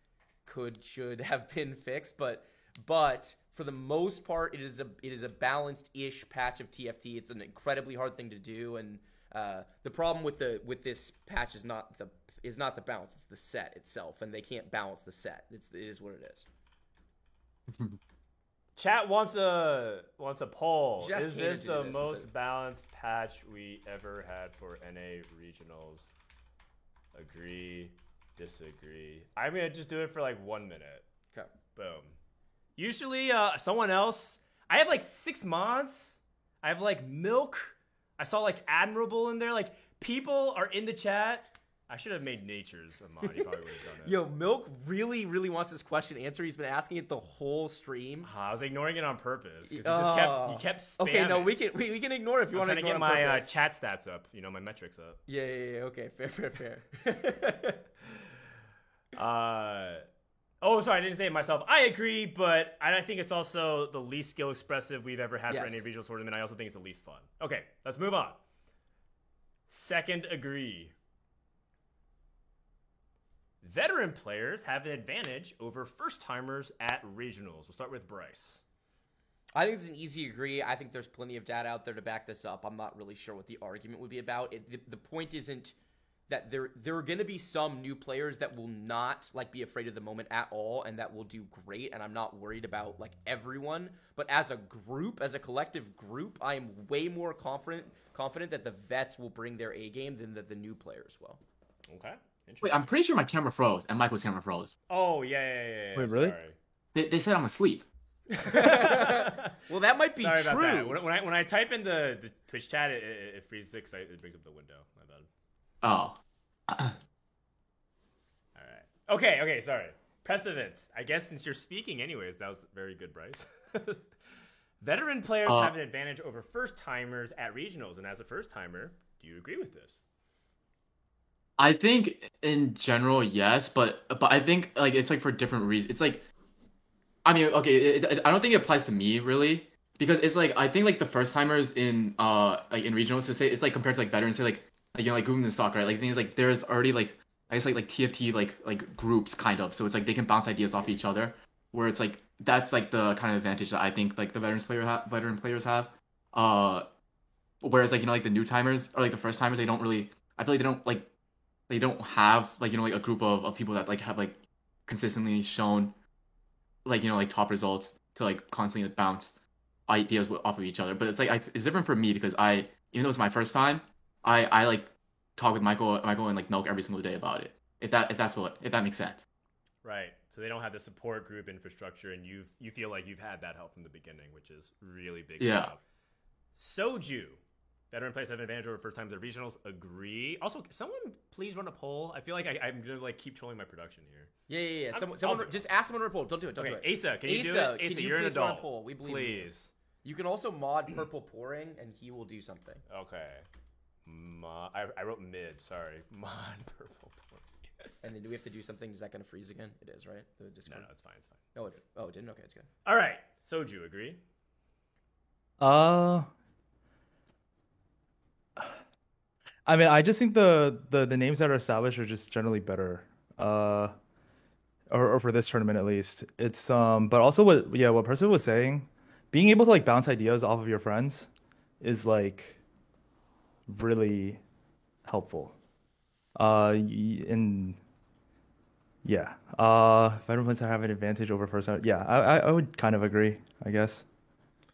could should have been fixed, but but for the most part, it is a it is a balanced ish patch of TFT. It's an incredibly hard thing to do, and uh, the problem with the with this patch is not the is not the balance; it's the set itself, and they can't balance the set. It's it is what it is. Chat wants a wants a poll. Just is this the this, most balanced patch we ever had for NA regionals? Agree, disagree. I'm gonna just do it for like one minute. Okay. Boom. Usually, uh, someone else. I have like six mods. I have like milk. I saw like admirable in there. Like people are in the chat. I should have made nature's a mod. He probably would have done it. Yo, Milk really really wants this question answered. He's been asking it the whole stream. Ah, I was ignoring it on purpose because he just kept he kept spamming. Okay, no, we can we, we can ignore it if you I'm want to trying to get my uh, chat stats up. You know, my metrics up. yeah, yeah, yeah. Okay, fair, fair, fair. Uh, oh, sorry, I didn't say it myself. I agree, but I think it's also the least skill expressive we've ever had for Yes. any regional tournament. I also think it's the least fun. Okay, let's move on. Second, agree. Veteran players have an advantage over first timers at regionals. We'll start with Bryce. I think it's an easy agree. I think there's plenty of data out there to back this up. I'm not really sure what the argument would be about. It, the, the point isn't that there there are going to be some new players that will not like be afraid of the moment at all and that will do great and I'm not worried about like everyone, but as a group, as a collective group, I am way more confident confident that the vets will bring their A game than that the new players will. Okay. Interesting. Wait, I'm pretty sure my camera froze and Michael's camera froze. oh, yeah, yeah, yeah. yeah Wait, really? Sorry. They, they said I'm asleep. Well, that might be Sorry true. about that. When, when I when I type in the, the Twitch chat, it, it, it freezes it 'cause I- it brings up the window. My bad. Oh. All right. Okay. Okay. Sorry. Prestivent. I guess since you're speaking, anyways, that was very good, Bryce. Veteran players Uh, have an advantage over first timers at regionals, and as a first timer, do you agree with this? I think in general, yes, but but I think like it's like for different reasons. It's like, I mean, okay, it, it- I don't think it applies to me really because it's like I think like the first timers in uh like in regionals to say it's like compared to like veterans say like like you know like Google and stock right like things like there's already like I guess like like TFT like like groups kind of. So it's like they can bounce ideas off each other. Where it's like that's like the kind of advantage that I think like the veterans player ha- veteran players have. Uh, whereas like you know like the new timers or like the first timers they don't really. I feel like they don't like they don't have like you know like a group of, of people that like have like consistently shown like you know like top results to like constantly like, bounce ideas off of each other. But it's like I, it's different for me because I even though it's my first time, I I like talk with Michael Michael and like Milk every single day about it. If that if that's what if that makes sense. Right. So they don't have the support group infrastructure, and you you feel like you've had that help from the beginning, which is really big. Yeah. have. Soju, veteran players have an advantage over first times at regionals. Agree. Also, someone please run a poll. I feel like I, I'm gonna like keep trolling my production here. Yeah, yeah, yeah. I'm- Someone, someone just ask someone to report. Don't do it. Don't Okay, do it. Asa, can you do Asa, it? can Asa, you you're an please run a adult. poll? We believe in you. please. You can also mod purple pouring, and he will do something. Okay. Mod, I, I wrote mid. Sorry. Mod purple. Porn. And then do we have to do something? Is that going to freeze again? It is, right? The No, no, it's fine. It's fine. No, it, oh, it didn't. Okay, it's good. All right. Soju, agree? Uh, I mean, I just think the the the names that are established are just generally better. Uh, or, or for this tournament at least. It's um, but also what yeah, what Percival was saying, being able to like bounce ideas off of your friends is like really helpful. Uh, and yeah, uh, veteran players have an advantage over first. Yeah, I, I would kind of agree. I guess.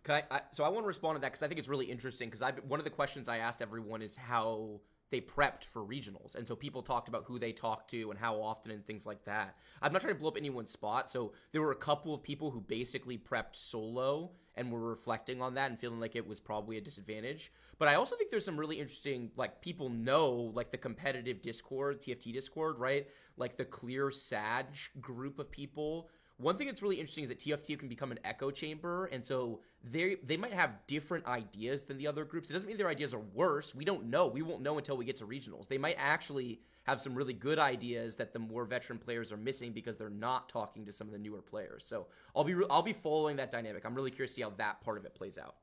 I, I, so I want to respond to that because I think it's really interesting. Because I one of the questions I asked everyone is how they prepped for regionals, and so people talked about who they talked to and how often and things like that. I'm not trying to blow up anyone's spot. So there were a couple of people who basically prepped solo and were reflecting on that and feeling like it was probably a disadvantage. But I also think there's some really interesting like people know like the competitive Discord, TFT Discord, right? Like the clear Sag group of people one thing that's really interesting is that TFT can become an echo chamber, and so they they might have different ideas than the other groups. It doesn't mean their ideas are worse. We don't know. We won't know until we get to regionals. They might actually have some really good ideas that the more veteran players are missing because they're not talking to some of the newer players. So I'll be re- I'll be following that dynamic. I'm really curious to see how that part of it plays out.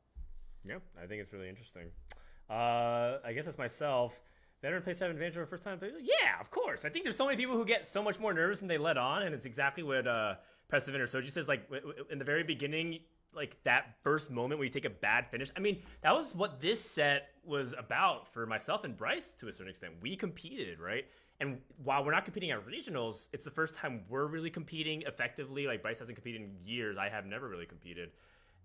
Yeah, I think it's really interesting. Uh, I guess that's myself. Veteran players have an advantage over first time. Yeah, of course. I think there's so many people who get so much more nervous than they let on, and it's exactly what uh, Prestivent or Soju says. Like w- w- in the very beginning, like that first moment where you take a bad finish. I mean, that was what this set was about for myself and Bryce to a certain extent. We competed, right? And while we're not competing at regionals, it's the first time we're really competing effectively. Like Bryce hasn't competed in years. I have never really competed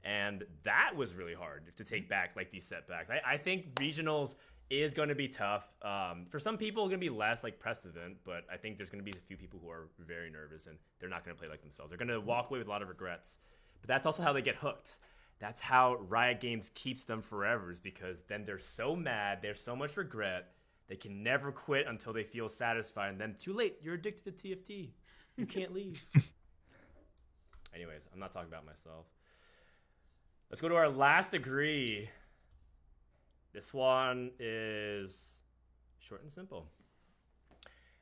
and that was really hard to take back like these setbacks i, I think regionals is going to be tough. Um, for some people it's going to be less like Prestivent but i think there's going to be a few people who are very nervous and they're not going to play like themselves. They're going to walk away with a lot of regrets but that's also how they get hooked. That's how riot games keeps them forever is because then they're so mad there's so much regret they can never quit until they feel satisfied and then too late you're addicted to tft you can't leave. Anyways i'm not talking about myself. Let's go to our last agree. This one is short and simple.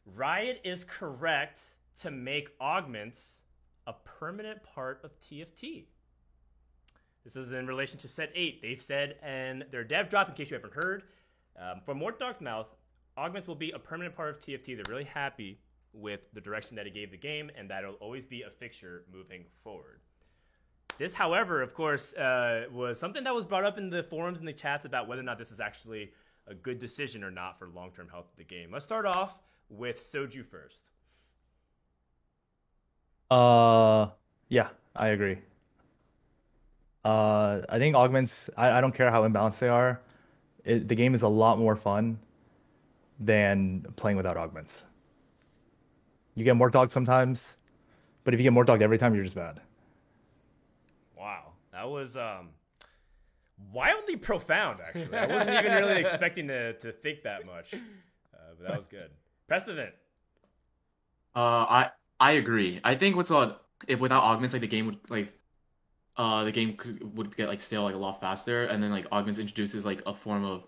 Riot is correct to make augments a permanent part of TFT. This is in relation to set 8. They've said, and their dev drop, in case you haven't heard, um, from Mort mouth, augments will be a permanent part of TFT. They're really happy with the direction that it gave the game, and that it'll always be a fixture moving forward. This, however, of course, uh, was something that was brought up in the forums and the chats about whether or not this is actually a good decision or not for long term health of the game. Let's start off with Soju first. Uh, yeah, I agree. Uh, I think augments. I, I don't care how imbalanced they are. It, the game is a lot more fun than playing without augments. You get more dogged sometimes, but if you get more dogged every time, you're just bad. Wow, that was um, wildly profound. Actually, I wasn't even really expecting to, to think that much, uh, but that was good. Prestivent. Uh, I I agree. I think what's uh if without augments, like the game would like, uh, the game could, would get like stale like a lot faster, and then like augments introduces like a form of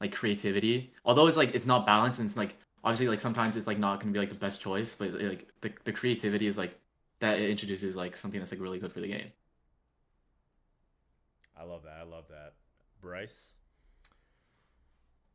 like creativity. Although it's like it's not balanced, and it's like obviously like sometimes it's like not gonna be like the best choice, but like the the creativity is like that it introduces like something that's like really good for the game. I love that. I love that. Bryce.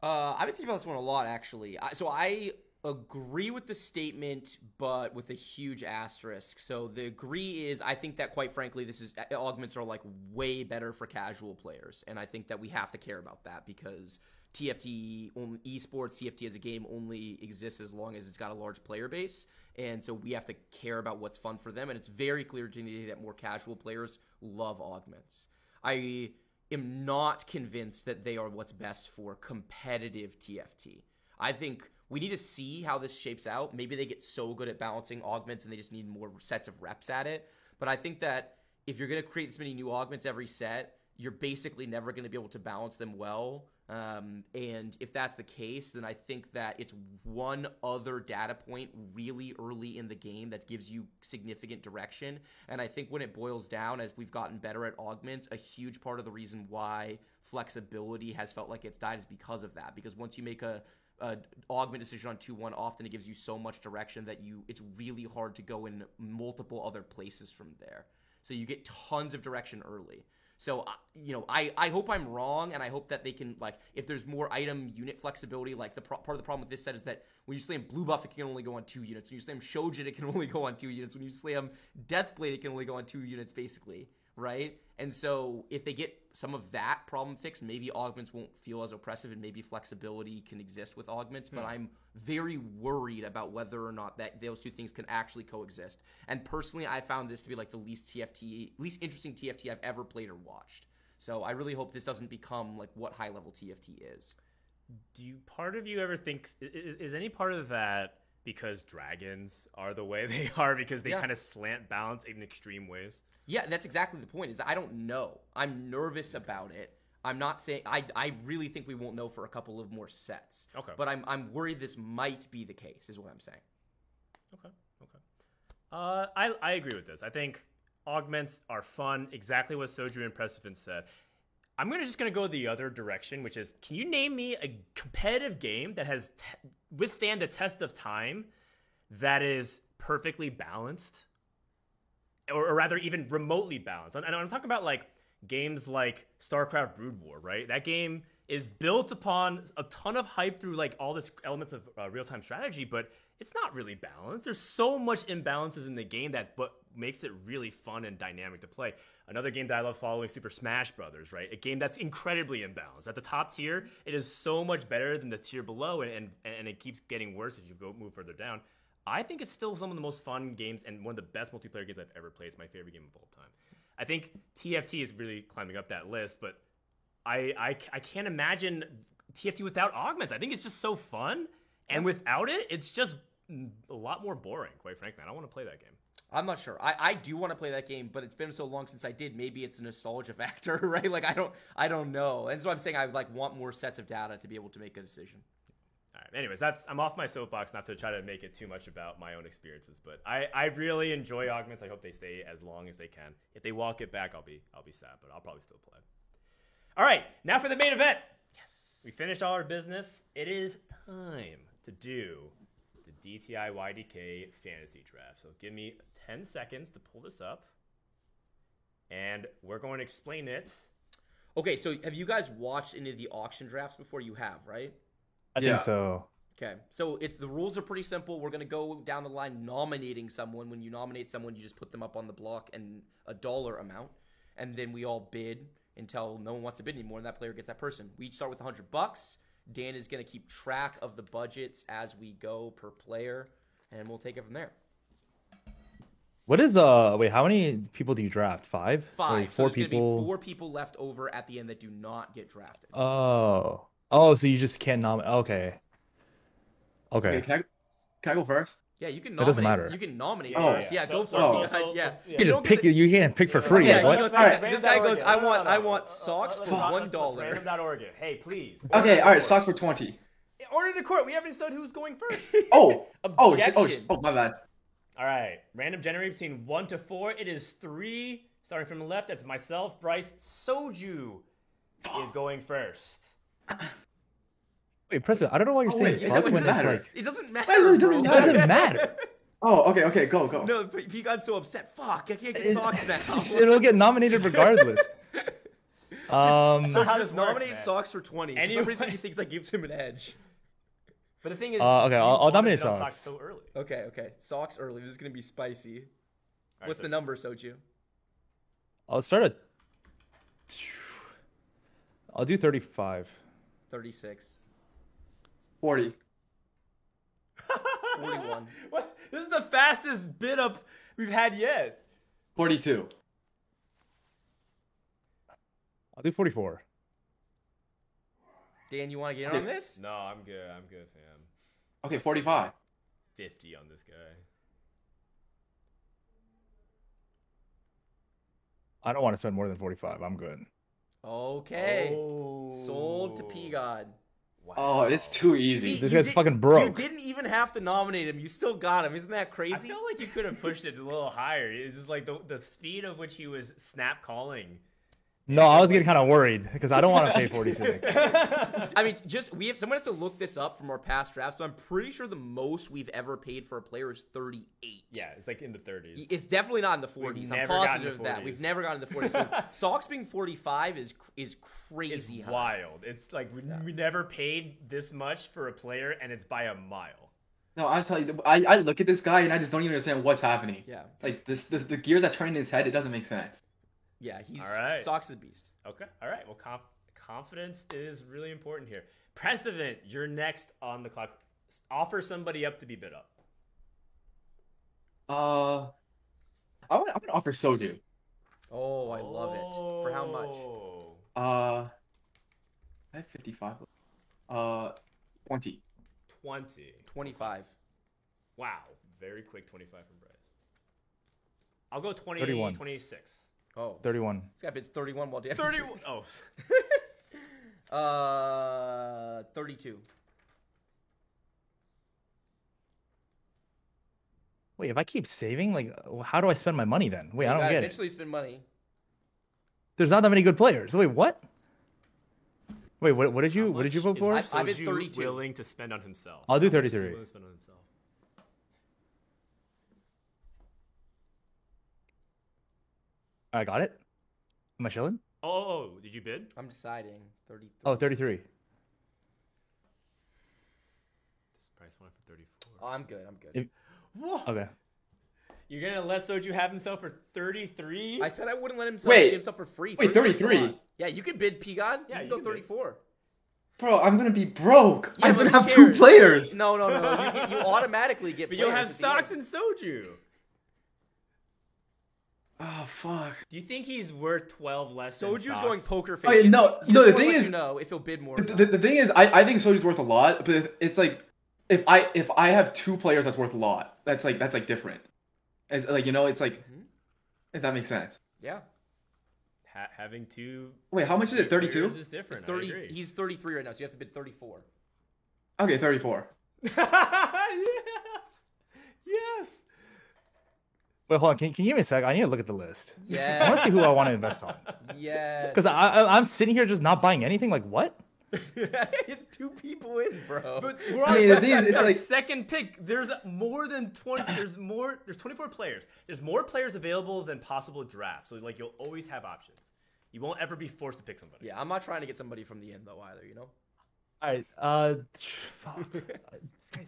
Uh, I've been thinking about this one a lot actually. I, so I agree with the statement, but with a huge asterisk. So the agree is I think that quite frankly, this is augments are like way better for casual players, and I think that we have to care about that because TFT esports TFT as a game only exists as long as it's got a large player base, and so we have to care about what's fun for them. And it's very clear to me that more casual players love augments. I am not convinced that they are what's best for competitive TFT. I think we need to see how this shapes out. Maybe they get so good at balancing augments and they just need more sets of reps at it. But I think that if you're going to create this many new augments every set, you're basically never going to be able to balance them well. Um, and if that's the case, then I think that it's one other data point really early in the game that gives you significant direction. And I think when it boils down, as we've gotten better at augments, a huge part of the reason why flexibility has felt like it's died is because of that. Because once you make a uh, augment decision on 2-1 often it gives you so much direction that you it's really hard to go in multiple other places from there so you get tons of direction early so uh, you know i i hope i'm wrong and i hope that they can like if there's more item unit flexibility like the pro- part of the problem with this set is that when you slam blue buff it can only go on two units when you slam shojin it can only go on two units when you slam deathblade it can only go on two units basically right? And so if they get some of that problem fixed, maybe augments won't feel as oppressive and maybe flexibility can exist with augments. But hmm. I'm very worried about whether or not that those two things can actually coexist. And personally, I found this to be like the least TFT, least interesting TFT I've ever played or watched. So I really hope this doesn't become like what high level TFT is. Do you part of you ever think is, is any part of that because dragons are the way they are because they yeah. kind of slant balance in extreme ways. Yeah, that's exactly the point. Is I don't know. I'm nervous about it. I'm not saying I, I really think we won't know for a couple of more sets. Okay. But I'm I'm worried this might be the case. Is what I'm saying. Okay. Okay. Uh, I I agree with this. I think augments are fun. Exactly what Soju and Precipice said. I'm gonna just gonna go the other direction, which is, can you name me a competitive game that has te- withstand the test of time that is perfectly balanced, or, or rather, even remotely balanced? And I'm talking about like games like StarCraft Brood War, right? That game is built upon a ton of hype through like all this elements of uh, real time strategy, but it's not really balanced. There's so much imbalances in the game that but makes it really fun and dynamic to play. Another game that I love following, Super Smash Brothers, right? A game that's incredibly imbalanced. At the top tier, it is so much better than the tier below, and and, and it keeps getting worse as you go move further down. I think it's still some of the most fun games and one of the best multiplayer games I've ever played. It's my favorite game of all time. I think TFT is really climbing up that list, but I, I, I can't imagine TFT without augments. I think it's just so fun, and without it, it's just a lot more boring, quite frankly. I don't want to play that game. I'm not sure. I, I do want to play that game, but it's been so long since I did. Maybe it's a nostalgia factor, right? Like I don't I don't know. And so I'm saying I like want more sets of data to be able to make a decision. All right. Anyways, that's I'm off my soapbox not to try to make it too much about my own experiences, but I, I really enjoy augments. I hope they stay as long as they can. If they walk it back, I'll be I'll be sad, but I'll probably still play. All right, now for the main event. Yes. We finished all our business. It is time to do DTI YDK fantasy draft. So give me 10 seconds to pull this up. And we're going to explain it. Okay, so have you guys watched any of the auction drafts before? You have, right? I yeah. think so. Okay, so it's the rules are pretty simple. We're gonna go down the line nominating someone. When you nominate someone, you just put them up on the block and a dollar amount, and then we all bid until no one wants to bid anymore, and that player gets that person. We each start with hundred bucks. Dan is going to keep track of the budgets as we go per player, and we'll take it from there. What is uh wait? How many people do you draft? Five. Five. Wait, four so people. four people left over at the end that do not get drafted. Oh. Oh, so you just can't nominate. Okay. Okay. okay can I can I go first? Yeah, you can nominate. It doesn't matter. You can nominate oh, first. Yeah, yeah so, go for so, it. So, yeah. You can just pick. You can't pick for free. Yeah, what? Goes, right. This guy goes. I want. I want socks for one dollar. Random.org. Hey, please. Okay. All right. Socks for twenty. Order the court. We haven't said who's going first. Oh, oh, oh. oh. Oh. Oh. My bad. All right. Random generator between one to four. It is three. Starting from the left, that's myself, Bryce. Soju is going first. Wait, Prestivent, I don't know why you're oh, saying wait, fuck when matter. Like... It doesn't matter. It really doesn't matter. It doesn't matter. Oh, okay, okay, go, go. No, he got so upset. Fuck, I can't get socks now. It'll get nominated regardless. um, so how does nominate works, socks for twenty? Any some reason, he thinks that gives him an edge. But the thing is, Uh, okay, you I'll- I'll nominate it on Sox. so early. Okay, okay. Socks early. This is gonna be spicy. All right, What's so- the number, Soju? I'll start at. I'll do 35. Thirty-six. 40. 41. what? This is the fastest bid up we've had yet. 42. I'll do 44. Dan, you want to get in on this? No, I'm good. I'm good, fam. Okay, 45. 50 on this guy. I don't want to spend more than 45. I'm good. Okay. Oh. Sold to P God. Wow. Oh, it's too easy. This guy's did- fucking broke. You didn't even have to nominate him. You still got him. Isn't that crazy? I crazy? feel like you could have pushed it a little higher. It's just like the, the speed of which he was snap calling. No, I was getting kind of worried because I don't want to pay 46. I mean, just we have someone has to look this up from our past drafts, but I'm pretty sure the most we've ever paid for a player is 38. yeah, it's like in the 30s. It's definitely not in the 40s. I'm never positive of that. We've never gotten to the 40s. So Sox being 45 is is It's crazy high. wild. It's like we, we never paid this much for a player, and it's by a mile. No, I tell you, I, I look at this guy and I just don't even understand what's happening. Yeah, Like this, the, the gears that turn in his head, it doesn't make sense. Yeah. He's All right. Sox is a beast. Okay. All right. Well, conf- confidence is really important here. Prestivent, you're next on the clock. Offer somebody up to be bid up. Uh, I would, I would offer Soju. Oh, I love it. For how much? Oh. Uh, I have 55. Uh, 20. 20. 25. Wow. Very quick 25 from Bryce. I'll go 20, 31. 26. Oh, 31. this guy bids 31 while Dan. 31. Oh. Uh, 32. Wait, if I keep saving, like, how do I spend my money then? Wait, I don't gotta get it. Eventually spend money. There's not that many good players. Wait, what? Wait, what? What did you? What did you vote for? I- I bid 32. willing to spend on himself. I'll do How much is 33. willing to spend on himself? I got it. Am I chilling? Oh, oh, oh, did you bid? I'm deciding. 33. Oh, 33. This price went for 34. Oh, I'm good. I'm good. If- Whoa. Okay. You're gonna let Soju have himself for 33? I said I wouldn't let him Wait. get himself for free. Wait, 33 's a 33? Yeah, you could bid P God. Yeah, you you can go can bid. 34. Bro, I'm gonna be broke. Yeah, I'm but gonna who have two cares? players. No, no, no. no. You, get, you automatically get. but you'll players have at the socks end. and Soju. Oh fuck. Do you think he's worth 12 less than Soju's Sox? going poker face. Yeah, He's- no, he no, the thing is- you know if he'll bid more. The, the, the thing is, I, I think Soju's worth a lot, but it's like if I if I have two players that's worth a lot, that's like that's like different. It's like you know, it's like Mhm. if that makes sense. yeah, Ha- having two Wait, how much is it? Thirty-two. is it's different. I 30. agree. He's 33 right now, so you have to bid 34. Okay, thirty-four. yes. Yes. Wait, hold on. Can, can you give me a sec? I need to look at the list. Yeah. I want to see who I want to invest on. Yeah. Because I, I, I'm sitting here just not buying anything. Like, what? it's two people in, bro. But we're I mean, the thing is, that's it's our like- second pick. There's more than 20. There's more. There's 24 players. There's more players available than possible drafts. So like you'll always have options. You won't ever be forced to pick somebody. yeah, I'm not trying to get somebody from the end though either. You know. All right. Uh,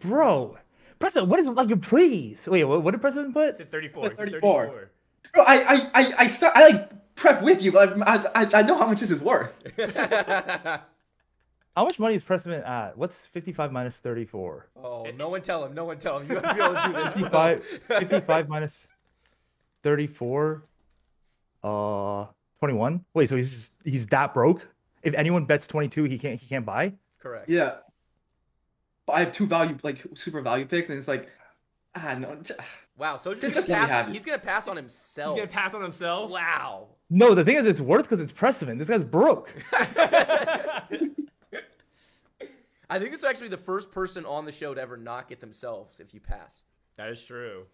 bro, Prestivent, what is like your please? Wait, what, what did Prestivent put? It's 34. It's at 34. 34. Bro, I I I I, st- I like prep with you, but I, I I know how much this is worth. How much money is Prestivent at? What's 55 minus 34? oh, no one tell him. No one tell him. You have to be able to do this. 55, 55 minus 34. Uh, 21. Wait, so he's just he's that broke? If anyone bets 22, he can't he can't buy. Correct. Yeah. But I have two value like super value picks, and it's like ah no. j- Wow. So Just- just, just let me pass, have he's gonna pass on himself. He's gonna pass on himself. Wow. No, the thing is, it's worth because it's Prestivent. This guy's broke. I think this is actually be the first person on the show to ever not get themselves if you pass. That is true.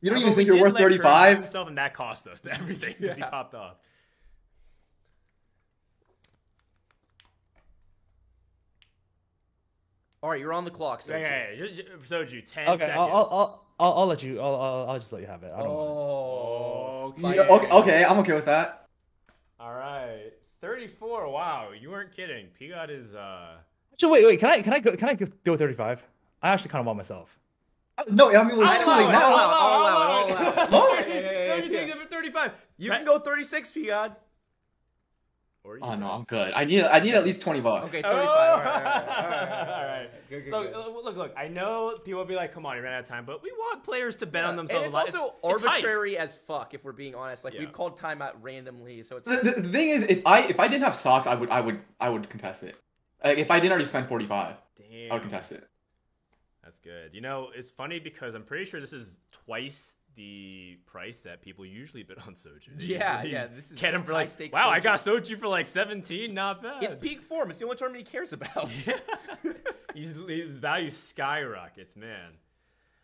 You don't Although even think you're worth let Kurt have 35? Himself, and that cost us everything because he popped off. All right, you're on the clock. So Yeah, yeah, yeah. Ju- ju- Soju, 10 Okay, seconds. I'll, I'll, I'll, I'll, I'll let you. I'll, I'll, I'll just let you have it. I don't. Oh, Okay. Spicy. okay, okay, I'm okay with that. All right. 34. Wow, you weren't kidding. Pigot is uh Actually, wait, wait. Can I can I go, can I go 35? I actually kind of want myself. No, I mean it was I'll too allow late it, now. I'll I'll allow it, allow I'll allow it. I'll allow it. You yeah. take it 35. You can go 36, Pigod. Or Oh no. I'm good. I need I need at least twenty bucks. Okay, Oh, 35. All right, all right, all right. all right. Good, good, Look, good. look, look, look, I know people will be like, come on, you ran out of time, but we want players to bet on themselves. And themselves. it's a lot. also it's hype. arbitrary as fuck, if we're being honest. Like Yeah. we've called timeout randomly, so it's The, the, the thing is, if I if I didn't have socks, I would I would I would contest it. Like if I didn't already spend forty five, Damn. I would contest it. That's good. You know, it's funny because I'm pretty sure this is twice the price that people usually bid on Soju. Yeah, yeah, this is get him for like, wow, I got Soju for like 17, not bad. it's peak form. It's the only tournament he cares about. His his value skyrockets, man.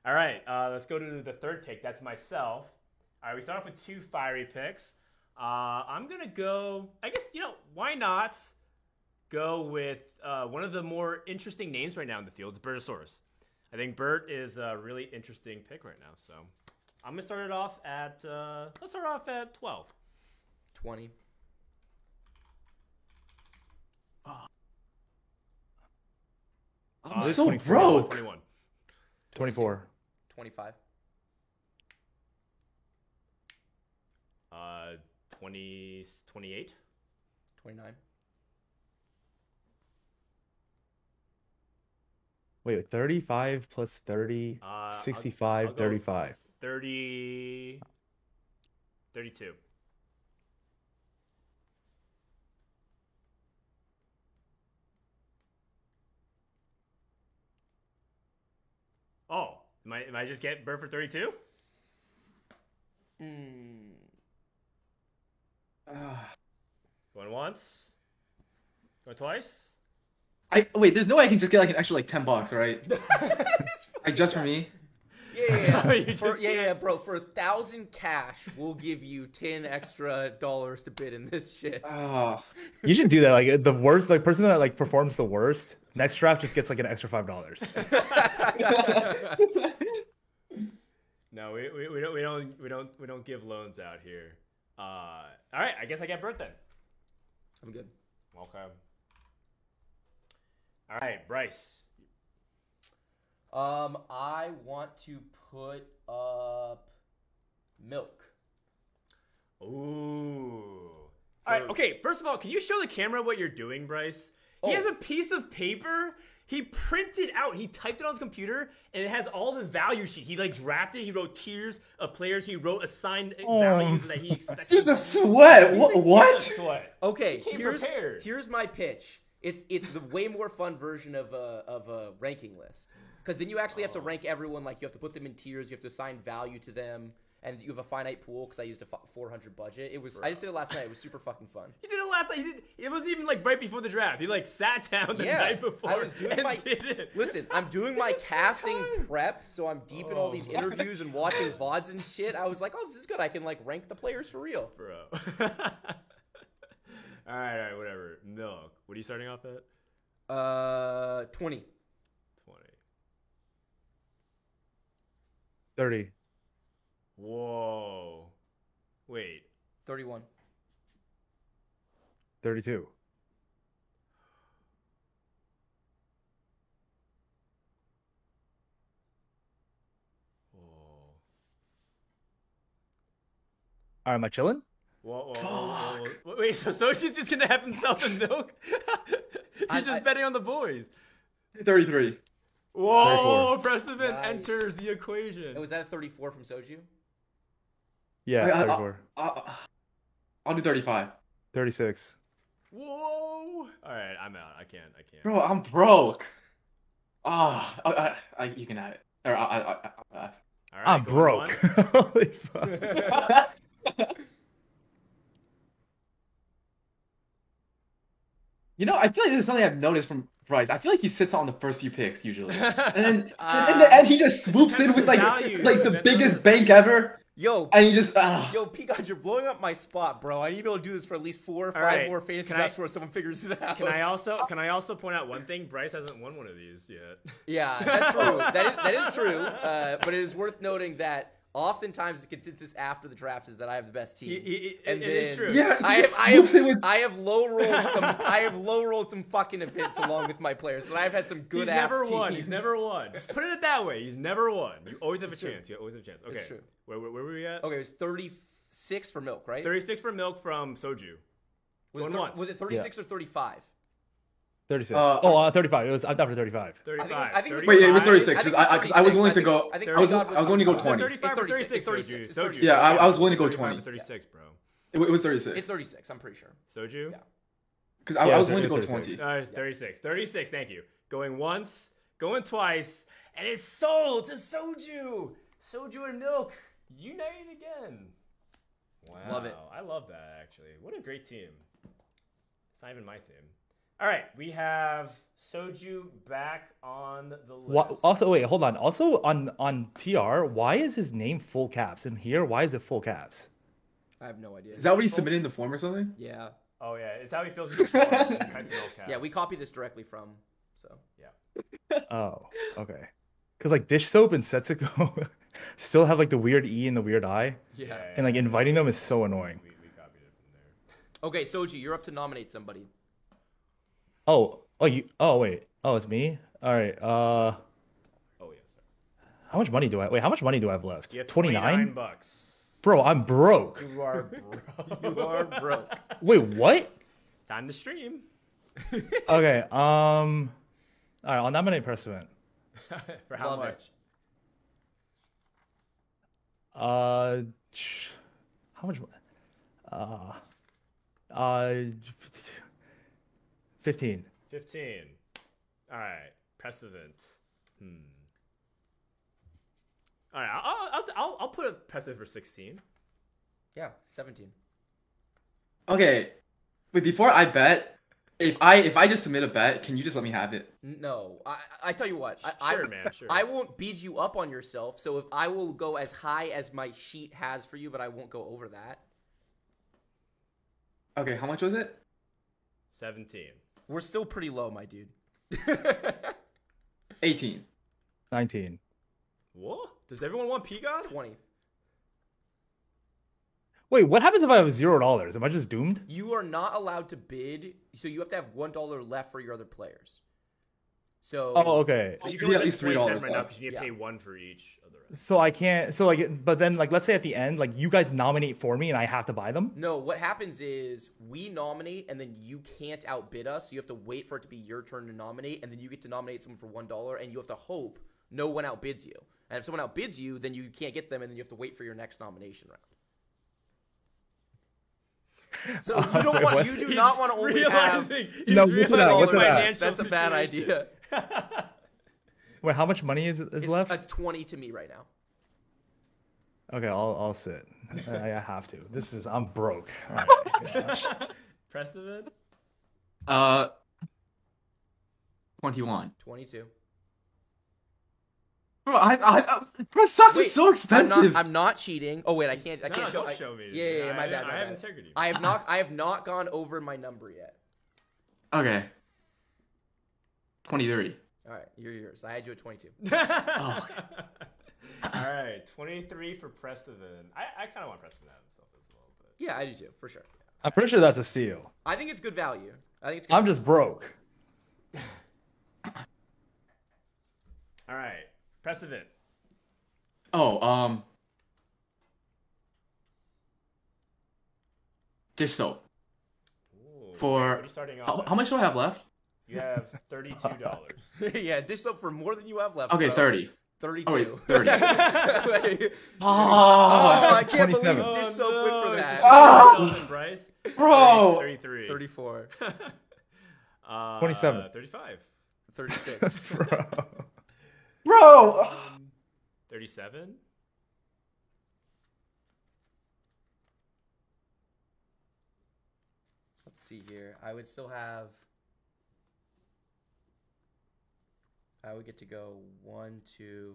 All right, uh, let's go to the third pick. That's myself. All right, we start off with two fiery picks. Uh, I'm gonna go. I guess you know why not go with uh, one of the more interesting names right now in the field. It's Bertosaurus. I think Bert is a really interesting pick right now. So I'm gonna start it off at. Uh, let's start off at 12. 20. I'm Uh, so 24, broke. 21. 24. 25. Uh, 20, 28. 29. Wait, 35 plus 30, Uh, I'll- 65, I'll 35. 30 32 oh am i am i just getting Bert for 32 Mm. Ah. going once going twice I wait. There's no way I can just get like an extra like ten bucks, right? Like just for me. Yeah, yeah, yeah. For- yeah, yeah, bro. For a thousand cash, we'll give you ten extra dollars to bid in this shit. Ah. You should do that. Like the worst, like person that like performs the worst, next draft just gets like an extra five dollars. no we, we, we don't we don't we don't we don't give loans out here uh all right i guess i get Bert then I'm good. okay all right bryce Um, I want to put up milk. Ooh. All right. Okay. First of all, can you show the camera what you're doing, Bryce? He Oh. has a piece of paper. He printed out. He typed it on his computer, and it has all the value sheet. He like drafted. He wrote tiers of players. He wrote assigned values that he expected. Dude's a sweat. What? What? sweat. Okay, came here's prepared. here's my pitch. It's it's the way more fun version of a of a ranking list because then you actually have to oh. rank everyone. Like you have to put them in tiers. You have to assign value to them, and you have a finite pool. Because I used a 400 budget. It was I just did it last night. It was super fucking fun. He did it last night. He did. It wasn't even like right before the draft. He like sat down the Yeah, night before I was doing and my did it. Listen, I'm doing my casting prep, so I'm deep in all oh these Oh. interviews and watching vods and shit. I was like, oh, this is good. I can like rank the players for real. bro. All right, all right, whatever. Milk. What are you starting off at? Uh, 20. 20. 30. Whoa. Wait. 31. 32. Whoa. All right, am I chilling? Whoa, whoa, whoa, whoa. Wait, so Soju's just gonna have himself a milk? He's I- just I- betting on the boys. Thirty-three. Whoa, 34. Prestivent Nice. enters the equation. And was that 34 from Soju? Yeah, I- I- 34. I, I'll do thirty-five. 36. Whoa. All right, I'm out. I can't. I can't. Bro, I'm broke. Ah, I, I, I, you can have it. Or I, I, I, I, All right, I'm broke. Holy fuck. You know, I feel like this is something I've noticed from Bryce. I feel like he sits on the first few picks usually, and then and, in the end he just swoops in with like Value. like the biggest bank ever, Yo, and he just ah. yo, Peacock, you're blowing up my spot, bro. I need to be able to do this for at least four or five right, more fantasy can I- drafts before someone figures it out. Can I also can I also point out one thing? Bryce hasn't won one of these yet. Yeah, that's true. that, is, that is true. Uh, but it is worth noting that oftentimes the consensus after the draft is that I have the best team. Y- y- y- and it is then true. Yeah, I have, I have, with- I have low rolled some I have low rolled some fucking events along with my players, and I've had some good He's ass never teams. won. He's never won. Just put it that way. He's never won. You always have a true. chance. You always have a chance. Okay. It's true. Where, where, where were we at? Okay, it was thirty six for milk, right? 36 for milk from Soju. was, going it, thir- once. was it thirty six or thirty five? 36. Uh, oh, uh, 35. It was. I'm down for 35. 35. I think it was- Wait, it was 36 I think because I, it's because I was 36. willing to go. I think I was God I was willing to go was- Was it 20. 35 or 36, 36, Soju? 36. Yeah, I- I was willing to go 20. 36, bro. It, it was 36 It's thirty six. I'm pretty sure. Soju? Yeah. because I, Yeah, I was it willing to go 36. 20. Uh, 36. 36, thank you. Going once, going twice, and it's sold to Soju. Soju and Milk united again. Wow. Love it. I love that, actually. What a great team. It's not even my team. All right, we have Soju back on the list. Wha- also, wait, hold on. Also, on on TR, why is his name full caps? And here, why is it full caps? I have no idea. Is that what he submitted in the form or something? Yeah. Oh, yeah, it's how he feels in the form. and types in all caps. Yeah, we copy this directly from. So yeah. Oh, okay. Because like Dish Soap and Setsuko still have like the weird E and the weird I, yeah. and like inviting them is so annoying. We, we copied it from there. Okay, Soju, you're up to nominate somebody. Oh, oh, you. Oh, wait. Oh, it's me. All right. Uh, Oh, yeah, sorry. how much money do I? Wait, how much money do I have left? You have Twenty 29 bucks. Bro, I'm broke. You are broke. You are broke. Wait, what? Time to stream. Okay. Um. All right. I'll nominate Prestivent. For how Love it. much? Uh, sh- how much? mo- Uh, uh, fifteen. 15. All right. Prestivent. Hmm. All right. I'll, I'll, I'll, I'll put a Prestivent for 16. Yeah, 17. Okay, but before I bet, if I if I just submit a bet, can you just let me have it? No, I, I tell you what. I, Sure, I, man, sure. I won't beat you up on yourself. So if I will go as high as my sheet has for you, but I won't go over that. Okay, how much was it? 17. We're still pretty low, my dude. 18. Nineteen. What? Does everyone want Peacock? 20. Wait, what happens if I have zero dollars? Am I just doomed? You are not allowed to bid, so you have to have one dollar left for your other players. So Oh, okay. So you You can need only at least $3 right now because you need to Yeah. pay one for each of the rest. So I can't. So like, but then like, let's say at the end, like you guys nominate for me, and I have to buy them. No, what happens is we nominate and then you can't outbid us. So you have to wait for it to be your turn to nominate, and then you get to nominate someone for one dollar, and you have to hope no one outbids you. And if someone outbids you, then you can't get them, and then you have to wait for your next nomination round. So you don't want what? you do not want to only have No, what's that? What's that? that's a bad idea. Wait, how much money is is It's, left? it's twenty to me right now. Okay, I'll I'll sit. I, I have to. This is I'm broke. All right. gosh. Prestivent? Uh, 21. Twenty-two. Bro, I, I, I bro, stocks are Wait, so I'm expensive. not, I'm not cheating. Oh wait, I can't. I No, can't no, show. don't I- show me. Yeah, yeah, yeah, my I- bad. I my have bad. integrity. I have not. I have not gone over my number yet. Okay. 23. All right, you're yours. I had you at 22. All right, 23 for Preston. I, I kind of want Preston to have himself as well, but Yeah, I do too, for sure. I'm pretty sure that's a steal. I think it's good value. I think it's. Good I'm just broke. all right, Prestivent. Oh, um. Dish soap. Ooh, For- what are you starting off? How, how much do I have left? You have thirty-two dollars. yeah, dish soap for more than you have left. Okay, bro. 30. 32. Oh, wait, 30. Wait. Oh, oh, I can't believe dish soap went for that. just Ah! myself and Bryce. Bro. 33. 34. Uh, 27. 35. 36. Bro. Bro. Um, 37. Let's see here. I would still have. I would get to go one, two,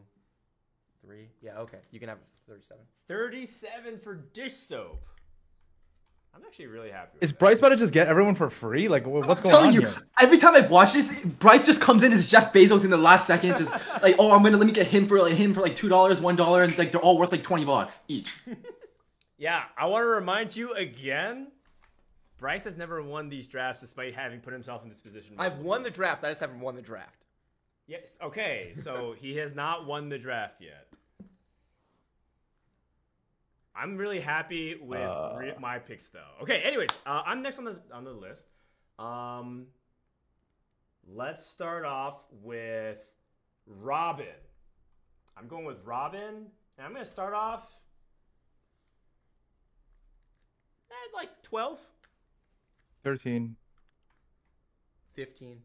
three. Yeah, okay. You can have 37. 37 for dish soap. I'm actually really happy. With Is that. Bryce about to just get everyone for free? Like, what's I'm going telling on you, here? every time I watch this, Bryce just comes in as Jeff Bezos in the last second, just like, oh, I'm gonna let me get him for like him for like two dollars, one dollar, and like they're all worth like twenty bucks each. Yeah, I want to remind you again. Bryce has never won these drafts despite having put himself in this position. I've won the draft. I just haven't won the draft. Yes. Okay. So he has not won the draft yet. I'm really happy with Uh. re- my picks, though. Okay. Anyways, uh, I'm next on the on the list. Um, let's start off with Robin. I'm going with Robin, and I'm going to start off at like 12. 13. 15.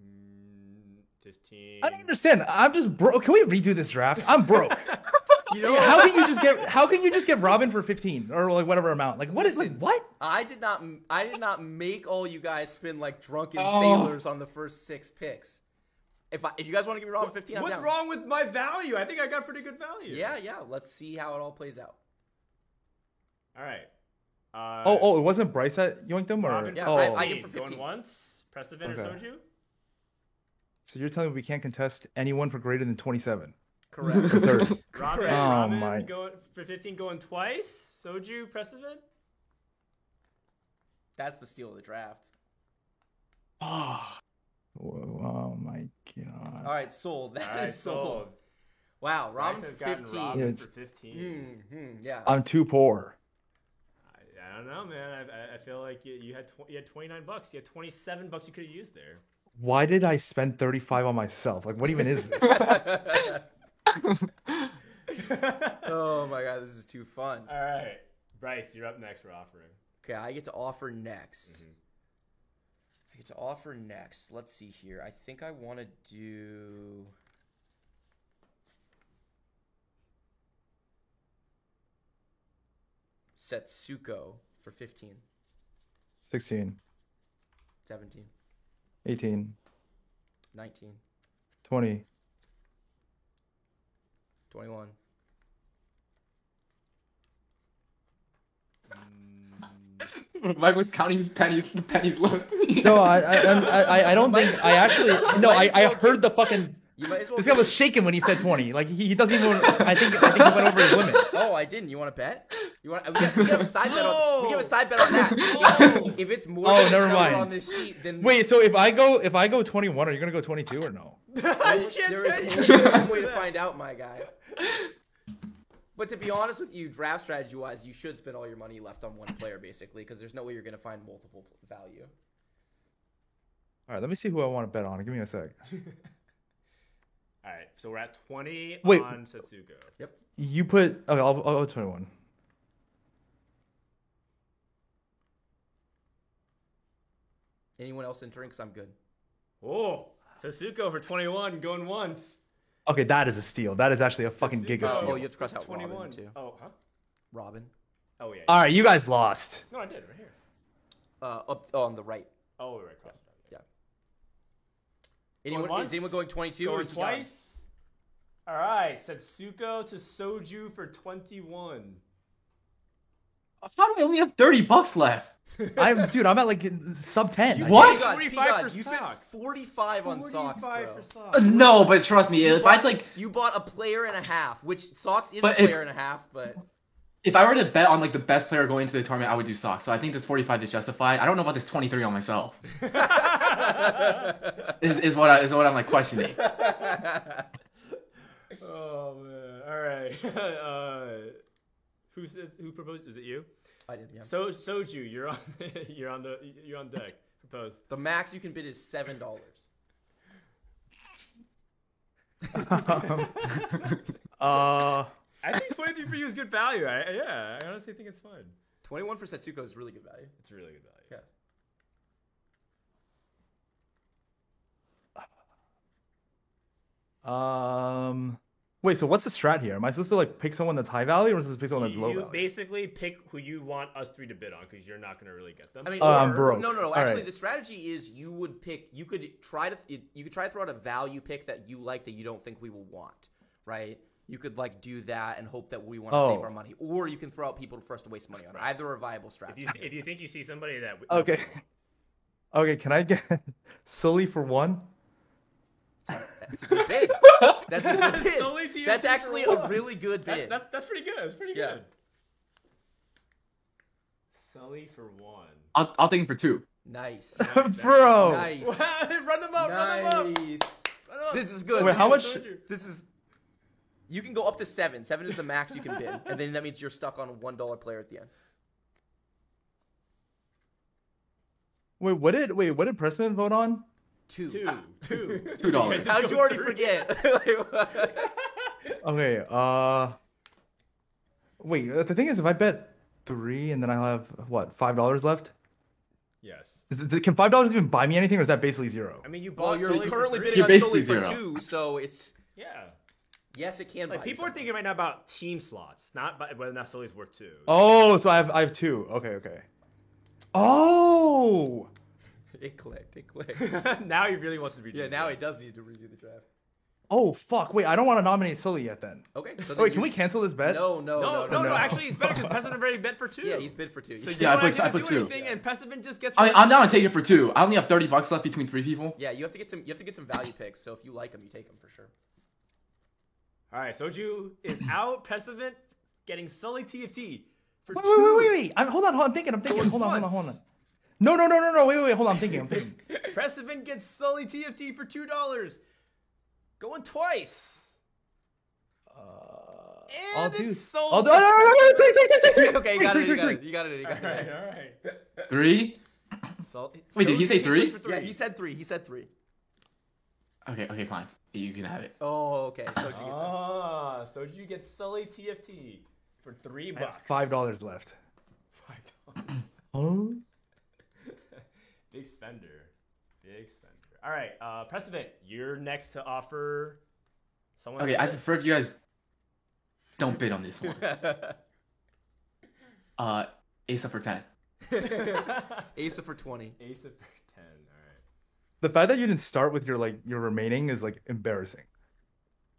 Mm, 15. I don't understand. I'm just broke. Can we redo this draft? I'm broke. You know how can you just get? How can you just get Robin for 15 or like whatever amount? Like, what is like what? I did not. I did not make all you guys spin like drunken Oh. sailors on the first six picks. If I, if you guys want to give me Robin 15, I'm What's down. wrong with my value? I think I got pretty good value. Yeah, yeah. Let's see how it all plays out. All right. Uh, Oh, oh, it wasn't Bryce that yoinked him, or Robin Yeah, oh, I- I give for Going 15. once. Prestivent or Okay. Soju. So you're telling me we can't contest anyone for greater than 27? Correct. Third. Robin, Correct. Oh, Robin my. going for 15 going twice. Soju, Prestivent. That's the steal of the draft. Whoa, oh my god. All right, sold. That is All right, sold. sold. Wow, Robin Bryce for has gotten 15. Robin Yeah, for 15. Mhm, yeah. I'm too poor. I, I don't know, man. I, I- I feel like you, you had tw- you had 29 bucks. You had 27 bucks you could have used there. Why did I spend 35 on myself? Like, what even is this? oh my god, this is too fun. All right, Bryce, you're up next for offering. Okay, I get to offer next. Mm-hmm. I get to offer next. Let's see here. I think I want to do. Setsuko for 15, 16, 17, 18, 19, 20, 21. Mm. Mike was counting his pennies, the pennies left. No, I, I, I, I- I don't think I actually. No, I, I heard the fucking. You might as well. This guy was shaking when he said 20. Like he, he doesn't even. I think I think he went over his limit. Oh, I didn't. You want to bet? You want? We can, we have a side bet on. We can have a side bet on that. If it's more Oh, than never mind. on this sheet, then Wait, so if I go if I go 21, are you gonna go 22 or no? you can't there say is only one way to find out, my guy. But to be honest with you, draft strategy wise, you should spend all your money left on one player basically, because there's no way you're going to find multiple value. All right, let me see who I want to bet on. Give me a sec. All right, so we're at 20 Wait. on Setsuko. Yep. You put okay. I'll, I'll go 21. Anyone else entering? Because I'm good. Oh, Setsuko for 21 going once. Okay, that is a steal. That is actually a fucking giga Setsuko, steal. Oh, you have to cross out 21. Robin too. Oh, huh? Robin. Oh, yeah. All right, you guys lost. no, I did right here. Uh, up oh, on the right. Oh, right, crossed it out. Yeah. Anyone? once, Is anyone going 22 or Going is he gone? twice. All right, Setsuko to Soju for 21. How do I only have thirty bucks left? I'm dude. I'm at like sub 10. You I What? paid Peacock, 45 Peacock, for you spent socks. 45 on socks, bro. for socks. Uh, no, but trust me, if I bought- like, you bought a player and a half, which socks is But a if- player and a half, but if I were to bet on like the best player going to the tournament, I would do socks. So I think this forty-five is justified. I don't know about this twenty-three on myself. is is what I is what I'm like questioning. Oh man! All right. uh, who says, who proposed? Is it you? I did. Yeah. So Soju, you're on. you're on the. You're on deck. Propose. The max you can bid is seven dollars. uh, I think 23 for you is good value. I, yeah, I honestly think it's fun. Twenty-one for Setsuko is really good value. It's really good value. Yeah. um, Wait, so what's the strat here? Am I supposed to like pick someone that's high value or am I supposed to pick someone that's low You value? basically pick who you want us three to bid on because you're not going to really get them. I mean, Oh, I'm or- broke. no, no, no. All Actually, right. the strategy is you would pick. You could try to. You could try to throw out a value pick that you like that you don't think we will want. Right. You could like do that and hope that we want to oh. save Oh. our money, or you can throw out people for us to waste money on. Either are viable if strategies. you if you think you see somebody that Okay. Okay, can I get Sully for one? That's a good bid. That's a good bid. Solely to That's for actually one. a really good that, bid. that, that's pretty good. That's pretty Yeah. good. Sully for one. I'll I'll take him for two. nice. Bro. Nice. run them up, run them up. Nice. Run 'em up. This is good. Wait, This how is- much- This is. You can go up to seven. Seven is the max you can bid, and then that means you're stuck on one dollar player at the end. Wait, what did wait, what did Preston vote on? Two. Two, two, Two dollars. How'd you already forget? Okay, uh Wait, uh, the thing is if I bet three and then I have what, five dollars left? Yes. Th- th- Can five dollars even buy me anything or is that basically zero? I mean, you well, bought you're Sully currently three. bidding on Sully basically for two, so it's Yeah. Yes, it can. Like buy you people are thinking right now about team slots, not by, whether or not Sully's worth two. Oh, so I have I have two. Okay, okay. Oh It clicked. It clicked. now he really wants to be. yeah, now he does need to redo the draft. Oh fuck, wait, I don't want to nominate Sully yet then. Okay. So then Wait, can we cancel this bet? No, no, No, no, no, no. no. Actually, it's better because Prestivent already bet for two. Yeah, he's bid for two. So Yeah, I don't put, I put two. Anything, yeah. And Prestivent just gets. I, am down to take it for two. I only have thirty bucks left between three people. yeah, you have to get some. You have to get some value picks. So if you like them, you take them for sure. All right, Soju is out. Prestivent getting Sully TFT for Wait, two. wait, wait, wait, wait. I'm, hold on, hold on. I'm thinking. I'm thinking. Hold on, hold on, hold on. No, no, no, no, no. Wait, wait, wait. Hold on. I'm thinking. I'm thinking. Prestivent gets Sully TFT for two dollars. Going twice. Uh, And I'll it's sold. I'll do. No, no, no, no, no, three, three, three, three, okay, you got three, it. You got three. it. You got it. You got All it. right, all right. Three. Sol- Wait, did he say TFT three? Yeah, he said three. He said three. Okay, okay, fine. You can have it. Oh, okay. So did you get some. Ah, Soju gets Sully TFT for three I have bucks. Five dollars left. Five dollars. Huh? Big spender. Big spender. All right, uh, Prestivent, you're next to offer someone. Okay, I prefer if you guys don't bid on this one. Uh, Asa for ten. Asa for twenty. Ace of ten. All right. The fact that you didn't start with your like your remaining is like embarrassing.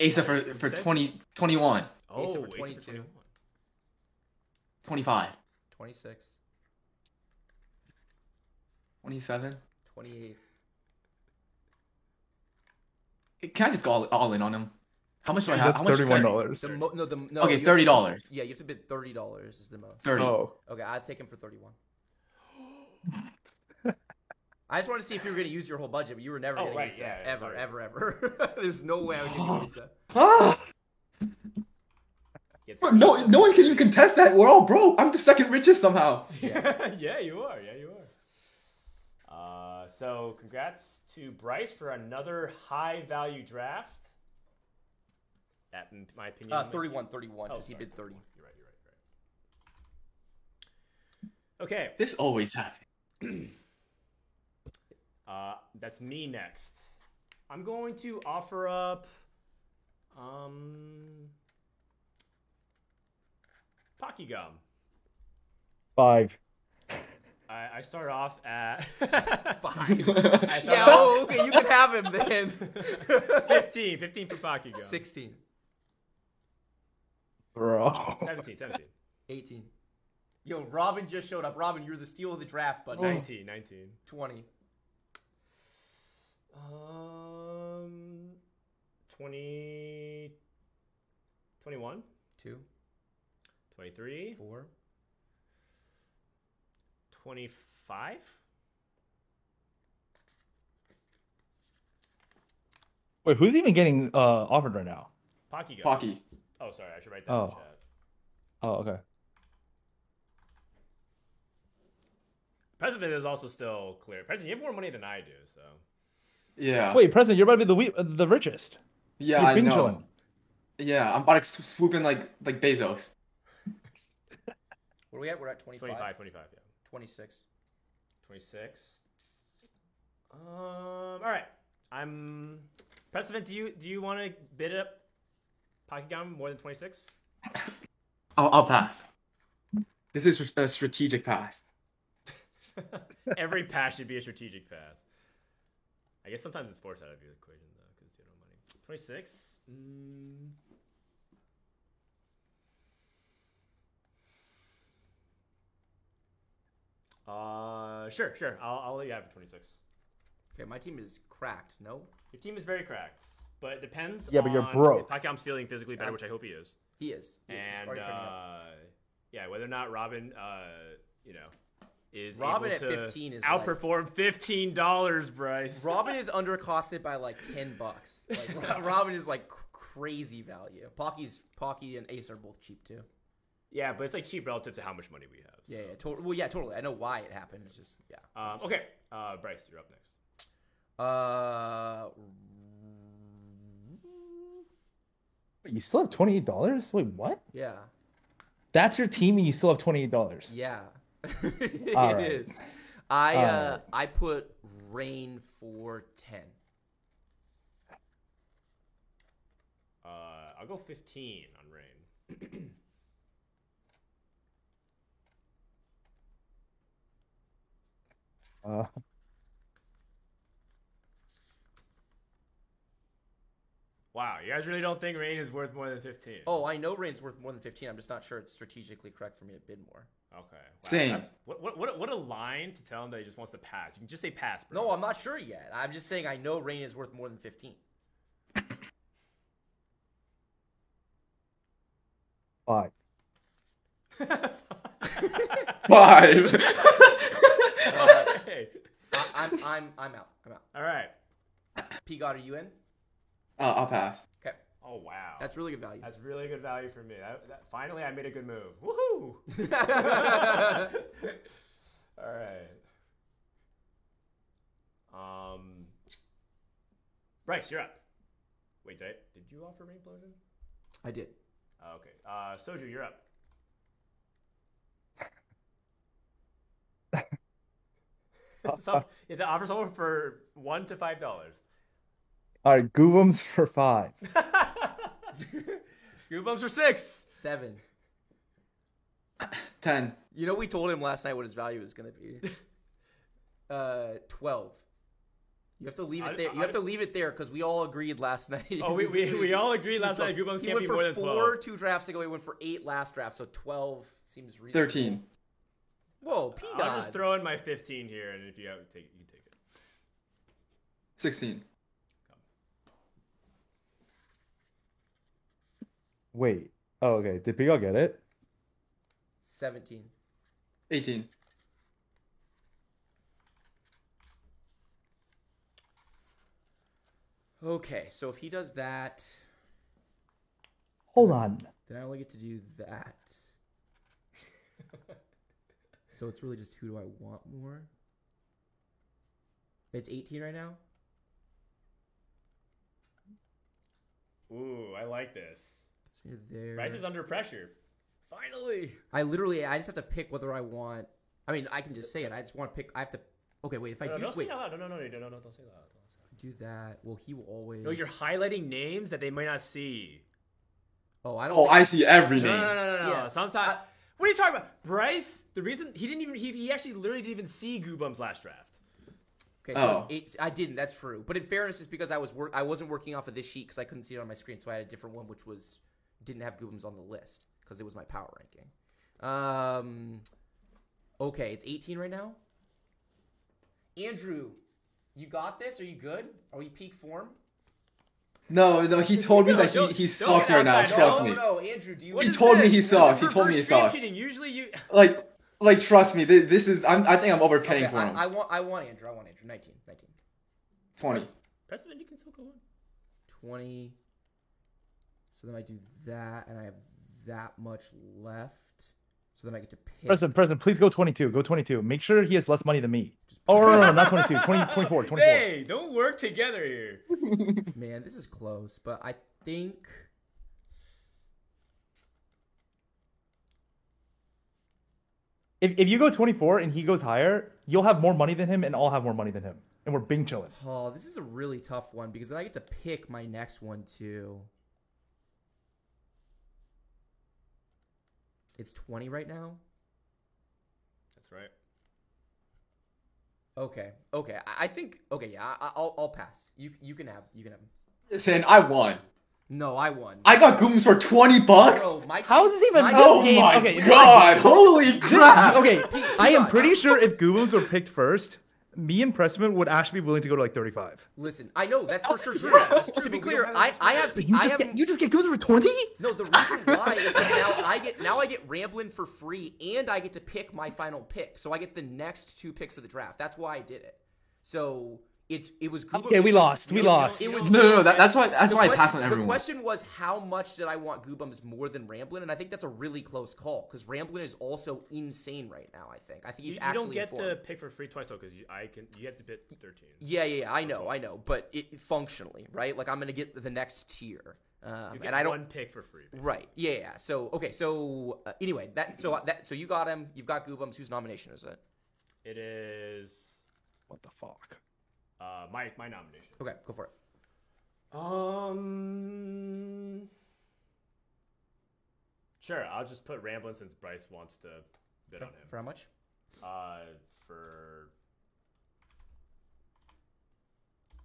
Asa for for said- 20, 21, Oh, Ace of Ace of 22. 21. 25, 26, 27. 28. Can I just go all, all in on him? How much do I have? That's How much thirty-one can I- dollars. The mo- no, the no. Okay, thirty dollars. Yeah, you have to bid thirty dollars is the most. Thirty. Oh, Okay, I'd take him for thirty-one. I just wanted to see if you were going to use your whole budget, but you were never Oh, getting right, Asa. yeah, ever, sorry. ever, ever, There's no way I would give you Ah, bro, no, no one can even contest that. We're all broke. I'm the second richest somehow. yeah, you are. Yeah, you are. Uh, so, congrats to Bryce for another high value draft. That, in my opinion, Uh, might- 31, 31, Oh, because he sorry, bid 30. You're right. You're right. You're right. Okay, This always happens. uh, that's me next. I'm going to offer up, um, Pockygom. five. I, I start off at Five. I yeah, oh, okay, you can have him then. 15, 15 for Pockygom. 16, Bro. 17, 17. 18. Yo, Robin just showed up. Robin, you're the steal of the draft, but 19, 19. 20. Um, 20, 21, 2, 23, 4, 25. Wait, who's even getting uh offered right now? Pockygom. Pocky. Oh, sorry, I should write that in the Oh. chat. Oh, okay. Prestivent is also still clear. Prestivent, you have more money than I do, so. Yeah. Wait, Prestivent, you're about to be the we- uh, the richest. Yeah, You're I been know. chilling. Yeah, I'm about to swoop in like like Bezos. Where are we at? We're at 25. 25, 25, yeah. 26. 26. Um, all right. I'm. Prestivent, do you do you want to bid up Pockygom more than 26? I'll, I'll pass. This is a strategic pass. Every pass should be a strategic pass. I guess sometimes it's forced out of your equation though, because you don't have money. 26? Mm. Uh, sure, sure. I'll, I'll let you have it 26. Okay, my team is cracked. No, Your team is very cracked, but it depends. Yeah, but you're on broke. If Pacquiao's feeling physically better, I'm- which I hope he is, he is. He is. And already uh, yeah, whether or not Robin, uh, you know, is Robin able at to 15 is like- outperform fifteen dollars, Bryce. Robin is undercosted by like ten bucks. Like Robin is like crazy value. Pocky's Pocky and Ace are both cheap too. Yeah, but it's like cheap relative to how much money we have. so. Yeah, yeah, totally. Well, yeah, totally. I know why it happened. It's just yeah. Um, okay, uh, Bryce, you're up next. Uh, Wait, you still have twenty eight dollars? Wait, what? yeah, That's your team, and you still have twenty eight dollars. yeah. It All right. is. I uh, Alright. I put Rain for ten. Uh, I'll go fifteen on Rain. Uh, Wow, you guys really don't think Rain is worth more than fifteen? Oh, I know Rain's worth more than fifteen. I'm just not sure it's strategically correct for me to bid more. okay. Wow, Same. What, what what what a line to tell him that he just wants to pass. You can just say pass, bro. No, I'm not sure yet. I'm just saying I know Rain is worth more than fifteen. five. Five. Uh, hey. I, I'm I'm I'm out. I'm out. All right. P God, are you in? Uh, I'll pass. Okay, Oh wow. that's really good value. That's really good value for me. That, that, finally, I made a good move. Woohoo! All right. Um, Bryce, you're up. Wait, did, I, did you offer Rain Implosion? I did. Oh, okay. Uh, Soju, you're up. so, you have to offer someone for one to five dollars. All right, Goobums for five. Goosebumps for six. Seven. Ten. You know, we told him last night what his value is going to be. Uh, twelve. You have to leave I- it there. You I- have to leave it there because we all agreed last night. Oh, we, we, we all agreed last night Goosebumps He can't be more than twelve. Four two drafts ago. He went for eight last draft, so twelve seems reasonable. Thirteen. Whoa, P I'll just God. throw in my fifteen here, and if you have take, you can take it. Sixteen. Wait. Oh, okay. Did Big Al get it? Seventeen. Eighteen. Okay, so if he does that, Hold on. then I only get to do that. so it's really just who do I want more? It's 18 right now. Ooh, I like this. It's near there. Bryce is under pressure. Finally. I literally, I just have to pick whether I want. I mean, I can just say it. I just want to pick. I have to. Okay, wait. If I No, do, don't say wait, it out loud. No, no, no, no, no, no, don't say it out loud. do that. Well, he will always. No, you're highlighting names that they might not see. Oh, I don't. Oh, think- I see every No, name. no, no, no, no. Yeah. Sometimes. I- what are you talking about, Bryce? The reason he didn't even he, he actually literally didn't even see Goobum's last draft. Okay, so Oh. it's eight, I didn't. That's true. But in fairness, it's because I was work. I wasn't working off of this sheet because I couldn't see it on my screen, so I had a different one, which was didn't have Goobums on the list because it was my power ranking. Um. Okay, it's 18 right now. Andrew, you got this? Are you good? Are we peak form? No, no, he told me No, that he, he sucks right now. Trust no, me. no, Andrew. Do you? He is told me he sucks. He told me he first screen sucks. cheating. Usually you. Like, like, trust me. This, this is. I'm, I think I'm overpaying Okay, for I, him. I want. I want Andrew. I want Andrew. 19. 19. Twenty. Prestivent, you can still go on. 20. So then I do that, and I have that much left. So then I get to pick. Prestivent, Prestivent, please go 22. Go 22. Make sure he has less money than me. Oh, no, no, no, not 22. 20, 24, 24. Hey, don't work together here. Man, this is close, but I think. If, if you go 24 and he goes higher, you'll have more money than him and I'll have more money than him. And we're bing chilling. Oh, this is a really tough one because then I get to pick my next one too. It's 20 right now. That's right. Okay. Okay. I, I think. Okay. Yeah. I, I'll I'll pass. You you can have you can have him. Listen, I won. No, I won. I got Gooms for 20 bucks. Bro, my How team- is this even my oh game- my okay, god! Holy crap! Okay, I am pretty sure if Goobums were picked first, me and Pressman would actually be willing to go to like 35. Listen, I know that's for sure true. yeah, that's to be clear, don't I I have But you I just have get you just get Goobums for 20? no. The reason why is because now I get now I get Ramblin for free, and I get to pick my final pick. So I get the next two picks of the draft. That's why I did it. So it's it was Gooba- Okay, we lost. We lost. It was No, no, no. That, that's why. That's the why I question- passed on everyone. The question was how much did I want Goobums more than Ramblin, and I think that's a really close call because Ramblin is also insane right now. I think. I think he's you actually don't get to informed. pick for free twice though, because I can. You have to bid thirteen. Yeah, yeah, yeah, I know, I know, but it functionally, right? Like I'm gonna get the next tier, um, and I don't. one pick for free. Right. Yeah. Yeah. So okay. So uh, anyway, that so that so you got him. You've got Goobums. Whose nomination is it? It is What the fuck? Uh, my my nomination. Okay, go for it. Um. Sure, I'll just put Ramblin since Bryce wants to bid on him. For how much? Uh, for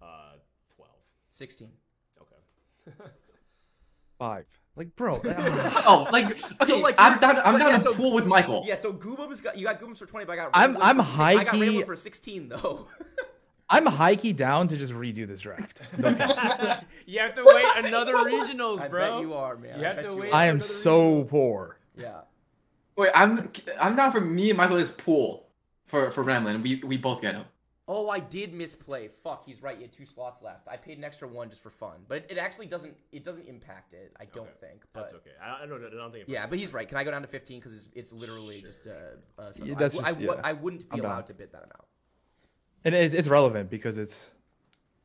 uh, twelve. Sixteen. Okay. Five. Like, bro. Oh, like okay, So, like, I'm you're- down. I'm but down yeah, to so- pool with Michael. Yeah. So Goobums got you got Goobums for twenty, but I got. Ramblin I'm- I'm for six- I got Ramblin for sixteen though. I'm high key down to just redo this draft. No you have to wait another regionals, I bro. bet you are, man. You I have bet to you wait. I am Another so poor. Yeah. Wait, I'm I'm down for me and Michael just pool for for Ramlin. We we both get him. Oh, I did misplay. Fuck, he's right. You had two slots left. I paid an extra one just for fun, but it, it actually doesn't. It doesn't impact it. I don't Okay, think. But That's okay. I, I don't. I don't think. It yeah, but he's right. Can I go down to fifteen? Because it's, it's literally just uh, uh something. Yeah, that's I, just- I, would- yeah. I wouldn't be I'm down. allowed to bid that amount. And it's, it's relevant because it's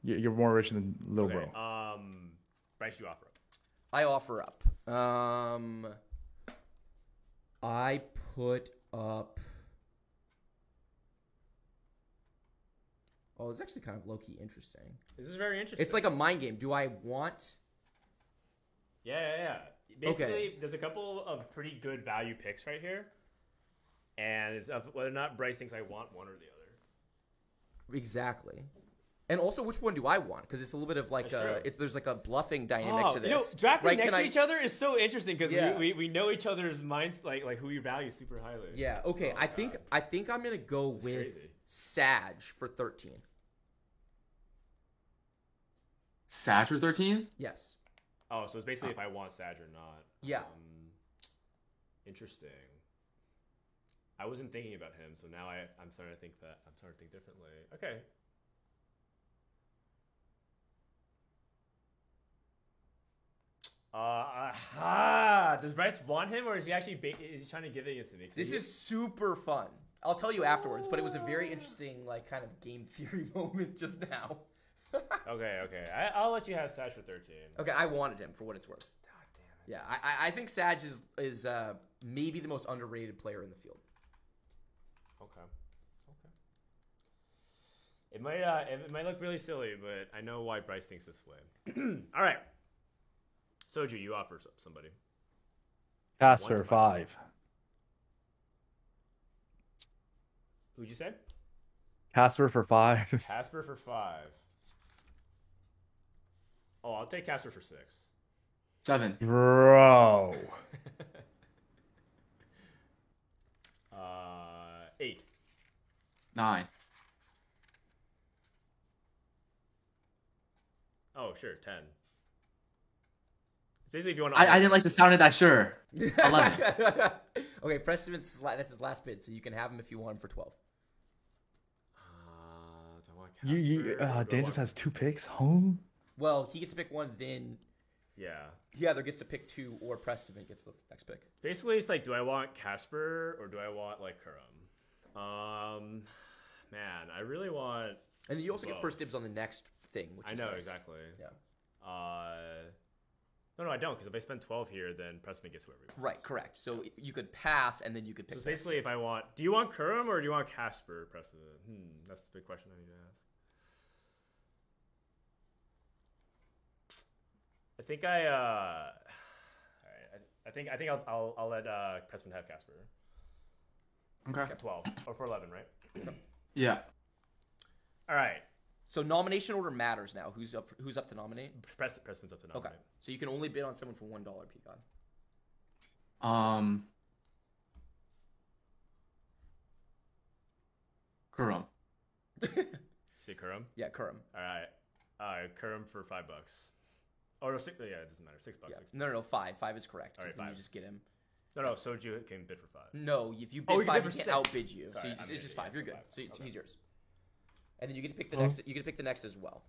you're you're more rich than little okay. bro. Um, Bryce, you offer up. I offer up. Um, I put up. Oh, it's actually kind of low key interesting. This is very interesting. It's like a mind game. Do I want? Yeah, yeah, yeah. Basically, Okay. there's a couple of pretty good value picks right here, and it's of whether or not Bryce thinks I want one or the other. Exactly. And also, which one do I want? Because it's a little bit of like That's a, true. it's there's like a bluffing dynamic to this. you know, drafting right? next Can to I- each other is so interesting because Yeah. we, we, we know each other's minds, like like who you value super highly. Yeah. Okay. Oh, I think I think I'm gonna go with crazy. Sag for 13. Satcher thirteen. Yes. Oh, so it's basically if I want Sag or not. Yeah. Um, interesting. I wasn't thinking about him, so now I I'm starting to think that I'm starting to think differently. Okay. Uh, aha! Does Bryce want him, or is he actually ba- is he trying to give it to me? This he- is super fun. I'll tell you afterwards, but it was a very interesting like kind of game theory moment just now. okay. Okay, I, I'll let you have Sag for thirteen. Okay, I wanted him for what it's worth. God damn it. Yeah, I, I- I think Sag is is uh, maybe the most underrated player in the field. Okay. Okay. It might uh, it might look really silly, but I know why Bryce thinks this way. All right. Soju, you offer s- somebody. Casper One to five. Who'd you say? Casper for five. Casper for five. Oh, I'll take Casper for six. Seven. Bro. Uh, eight. Nine. Oh, sure, ten. Basically, if you want to, I, I didn't like the sound of that. Sure. Eleven. okay, Preston, this is la- that's his last bid, so you can have him if you want him for 12. Uh, do I want You, you Casper, uh, do I Dan want- just has two picks. Home. Well, he gets to pick one, then Yeah. he either gets to pick two or Preston gets the next pick. Basically, it's like, do I want Casper or do I want like Kurum? Um, man, I really want. And you also get first dibs on the next thing, which I is know nice. exactly. Yeah. Uh, no, no, I don't. Because if I spend twelve here, then Preston gets whoever. he wants. Right, correct. So you could pass, and then you could So pick. next. basically, if I want, do you want Kurum or do you want Casper, Preston? Hmm, that's the big question I need to ask. I think I. uh all right, I, I think I think I'll I'll, I'll let uh, Pressman have Casper. Okay. At twelve or for eleven, right? Yeah. All right. So nomination order matters now. Who's up? Who's up to nominate? Press Pressman's up to nominate. Okay. So you can only bid on someone for one dollar, Peacock. Um. Kurum. Say Kurum. Yeah, Kurum. All right. Uh, Kurum for five bucks. Oh no, six. Yeah, it doesn't matter. Six bucks. Yeah. Six No, no, no. Five. Five is correct. All right, 'cause then you just get him. No, no. Soju can bid for five. No, if you bid Oh, you can five, he can't six. outbid you. so you just, it's just five. You're good. so So five. it's Okay. he's yours. And then you get to pick the Huh? next. You get to pick the next as well.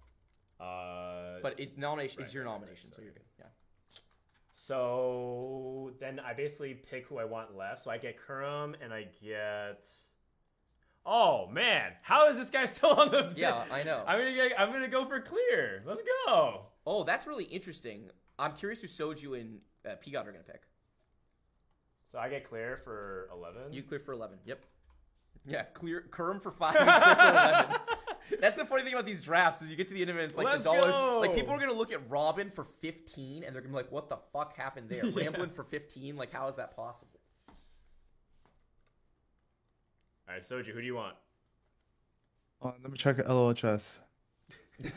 Uh, But it nomination. right, it's your right, right, nomination, so you're good. Yeah. So then I basically pick who I want left. So I get Kurum and I get. Oh man, how is this guy still on the? Yeah, I know. I'm gonna get, I'm gonna go for clear. Let's go. Oh, that's really interesting. I'm curious who Soju and uh, Pigot are gonna pick. So I get clear for eleven. You clear for eleven. Yep. Yeah, clear Kurum for five. clear for eleven. That's the funny thing about these drafts is you get to the end of it, it's like Let's the dollars. go. Like people are gonna look at Robin for fifteen, and they're gonna be like, "What the fuck happened there?" Yeah. Ramblin for fifteen. Like, how is that possible? All right, Soju, who do you want? Uh, let me check LOHS.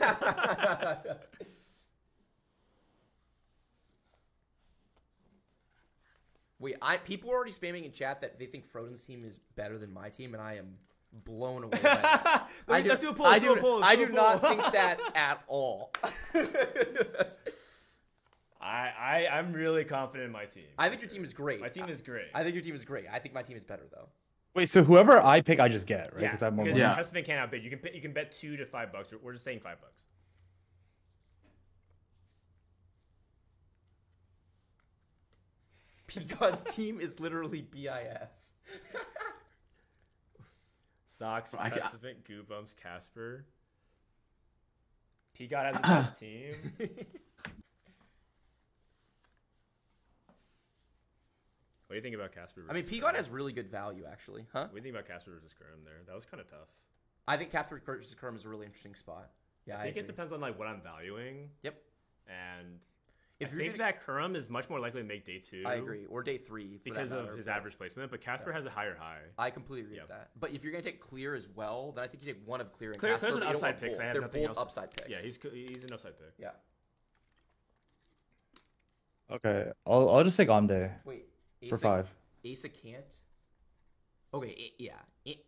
Wait, I people are already spamming in chat that they think Froden's team is better than my team, and I am blown away. By that. Let I me- do, let's do a poll. I let's do, do a poll. I do do a not think that at all. I, I I'm really confident in my team. I think your team is great. My team is great. I think your team is great. I think my team is better though. Wait, so whoever I pick, I just get, right? yeah, Because I have more because money. Yeah. Husband can't outbid. You can bet- you can bet two to five bucks. We're just saying five bucks. Peacock's team is literally BIS. Socks, I- I- Prestivent, Goobumps, Casper. Peacock has the best team. What do you think about Casper? I mean, versus Peacock has really good value actually, huh? What do you think about Casper versus Kerm there? That was kind of tough. I think Casper versus Kerm is a really interesting spot. Yeah, I I, think it depends on like what I'm valuing, Yep. and If I think gonna, that Kurum is much more likely to make day two. I agree, or day three for that because of his but average placement. But Casper has a higher high. I completely agree Yeah. with that. But if you're gonna take Clear as well, then I think you take one of Clear and Clear, Casper. Clear's an but you don't upside want pick. 'cause both. I have They're nothing both else. upside picks. Yeah, he's he's an upside pick. yeah. Okay, I'll I'll just take Amde Wait, for five. Asa can't. Okay, I- yeah. I-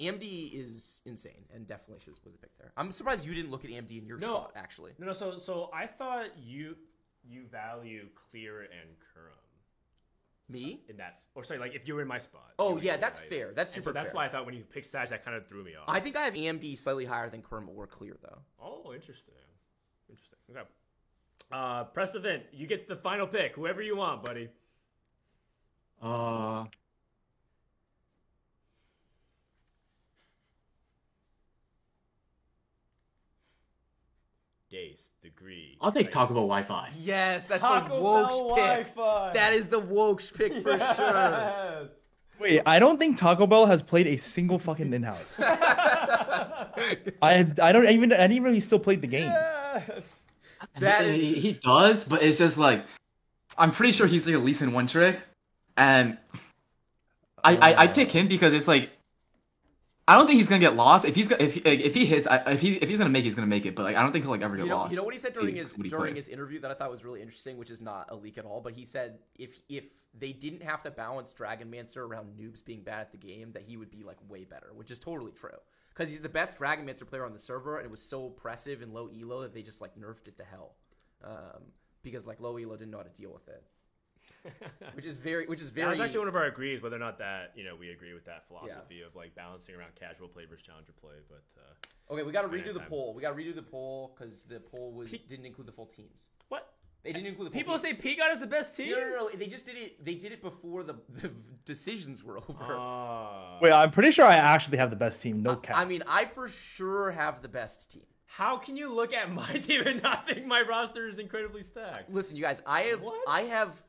AMD is insane and definitely was a pick there. I'm surprised you didn't look at AMD in your No. spot actually. No, no. So so I thought you you value Clear and Kerm Me? in that, or sorry, like if you were in my spot. Oh yeah, that's right? fair. That's And super so that's fair. why I thought when you picked Saj, that kind of threw me off. I think I have AMD slightly higher than Kerm or Clear though. Oh, interesting. Interesting. Okay. Uh, Prestivent. You get the final pick. Whoever you want, buddy. Uh. Dace, degree. I'll take Like- Taco Bell Wi-Fi. Yes, that's Taco the Bell pick. Wi-Fi. That is the Wokes pick for sure. Wait, I don't think Taco Bell has played a single fucking in-house. I I don't even I didn't even know he still played the game. Yes. That he, is- he, he does, but it's just like I'm pretty sure he's like at least in one trick, and I I, I pick him because it's like I don't think he's gonna get lost if he's if if he hits I, if he if he's gonna make it, he's gonna make it, but like I don't think he'll like ever get You know, lost. you know what he said during his during plays. his interview that I thought was really interesting, which is not a leak at all. But he said if if they didn't have to balance Dragonmancer around noobs being bad at the game, that he would be like way better, which is totally true. Because he's the best Dragonmancer player on the server, and it was so oppressive and low elo that they just like nerfed it to hell. Um, because like low elo didn't know how to deal with it, which is very which is That very was actually one of our agrees, whether or not that you know we agree with that philosophy of like balancing around casual play versus challenger play. But uh, Okay, we got to redo the time. poll. We got to redo the poll because the poll was Pe- didn't include the full teams. what They didn't include the full people teams. say? Peacock is the best team. No, no, no, They just did it. They did it before the, the decisions were over. Ah. Wait, I'm pretty sure I actually have the best team. No cap. I mean, I for sure have the best team. How can you look at my team and not think my roster is incredibly stacked? Listen, you guys, I have What? I have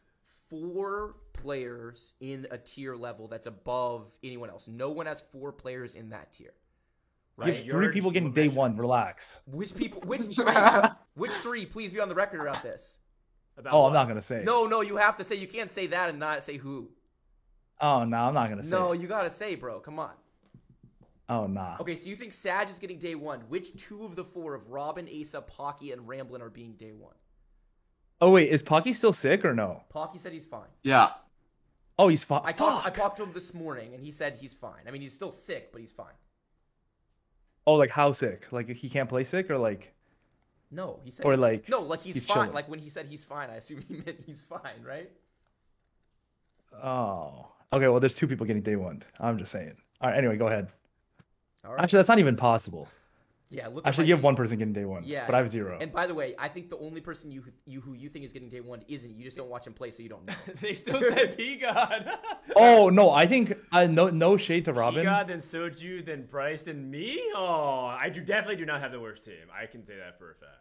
four players in a tier level that's above anyone else. No one has four players in that tier. you Right? have Your three people getting day one. Relax. Which people? Which three? which three? Please be on the record about this. About Oh, what? I'm not gonna say. No, no, you have to say. You can't say that and not say who. Oh no, I'm not gonna say. No, it. you gotta say, bro. Come on. Oh nah. Okay, so you think Sag is getting day one? Which two of the four of Robin, Asa, Pocky, and Ramblin are being day one? Oh wait, is Pocky still sick or no? Pocky said he's fine. Yeah. Oh, he's fine. I talked. I talked to him this morning, and he said he's fine. I mean, he's still sick, but he's fine. Oh, like how sick? Like he can't play sick or like? No, he said. Or, like, no, like he's, he's fine. chilling. Like when he said he's fine, I assume he meant he's fine, right? Oh. Okay. Well, there's two people getting day one. I'm just saying. All right. Anyway, go ahead. All right. Actually, that's not even possible. Yeah. Look. Actually, my you have team. one person getting day one. Yeah. But I have zero. And by the way, I think the only person you you who you think is getting day one isn't. You just don't watch him play, so you don't know. they still said P God. Oh no, I think uh, no no shade to Robin. P God, then Soju, then Bryce, then me. Oh, I do definitely do not have the worst team. I can say that for a fact.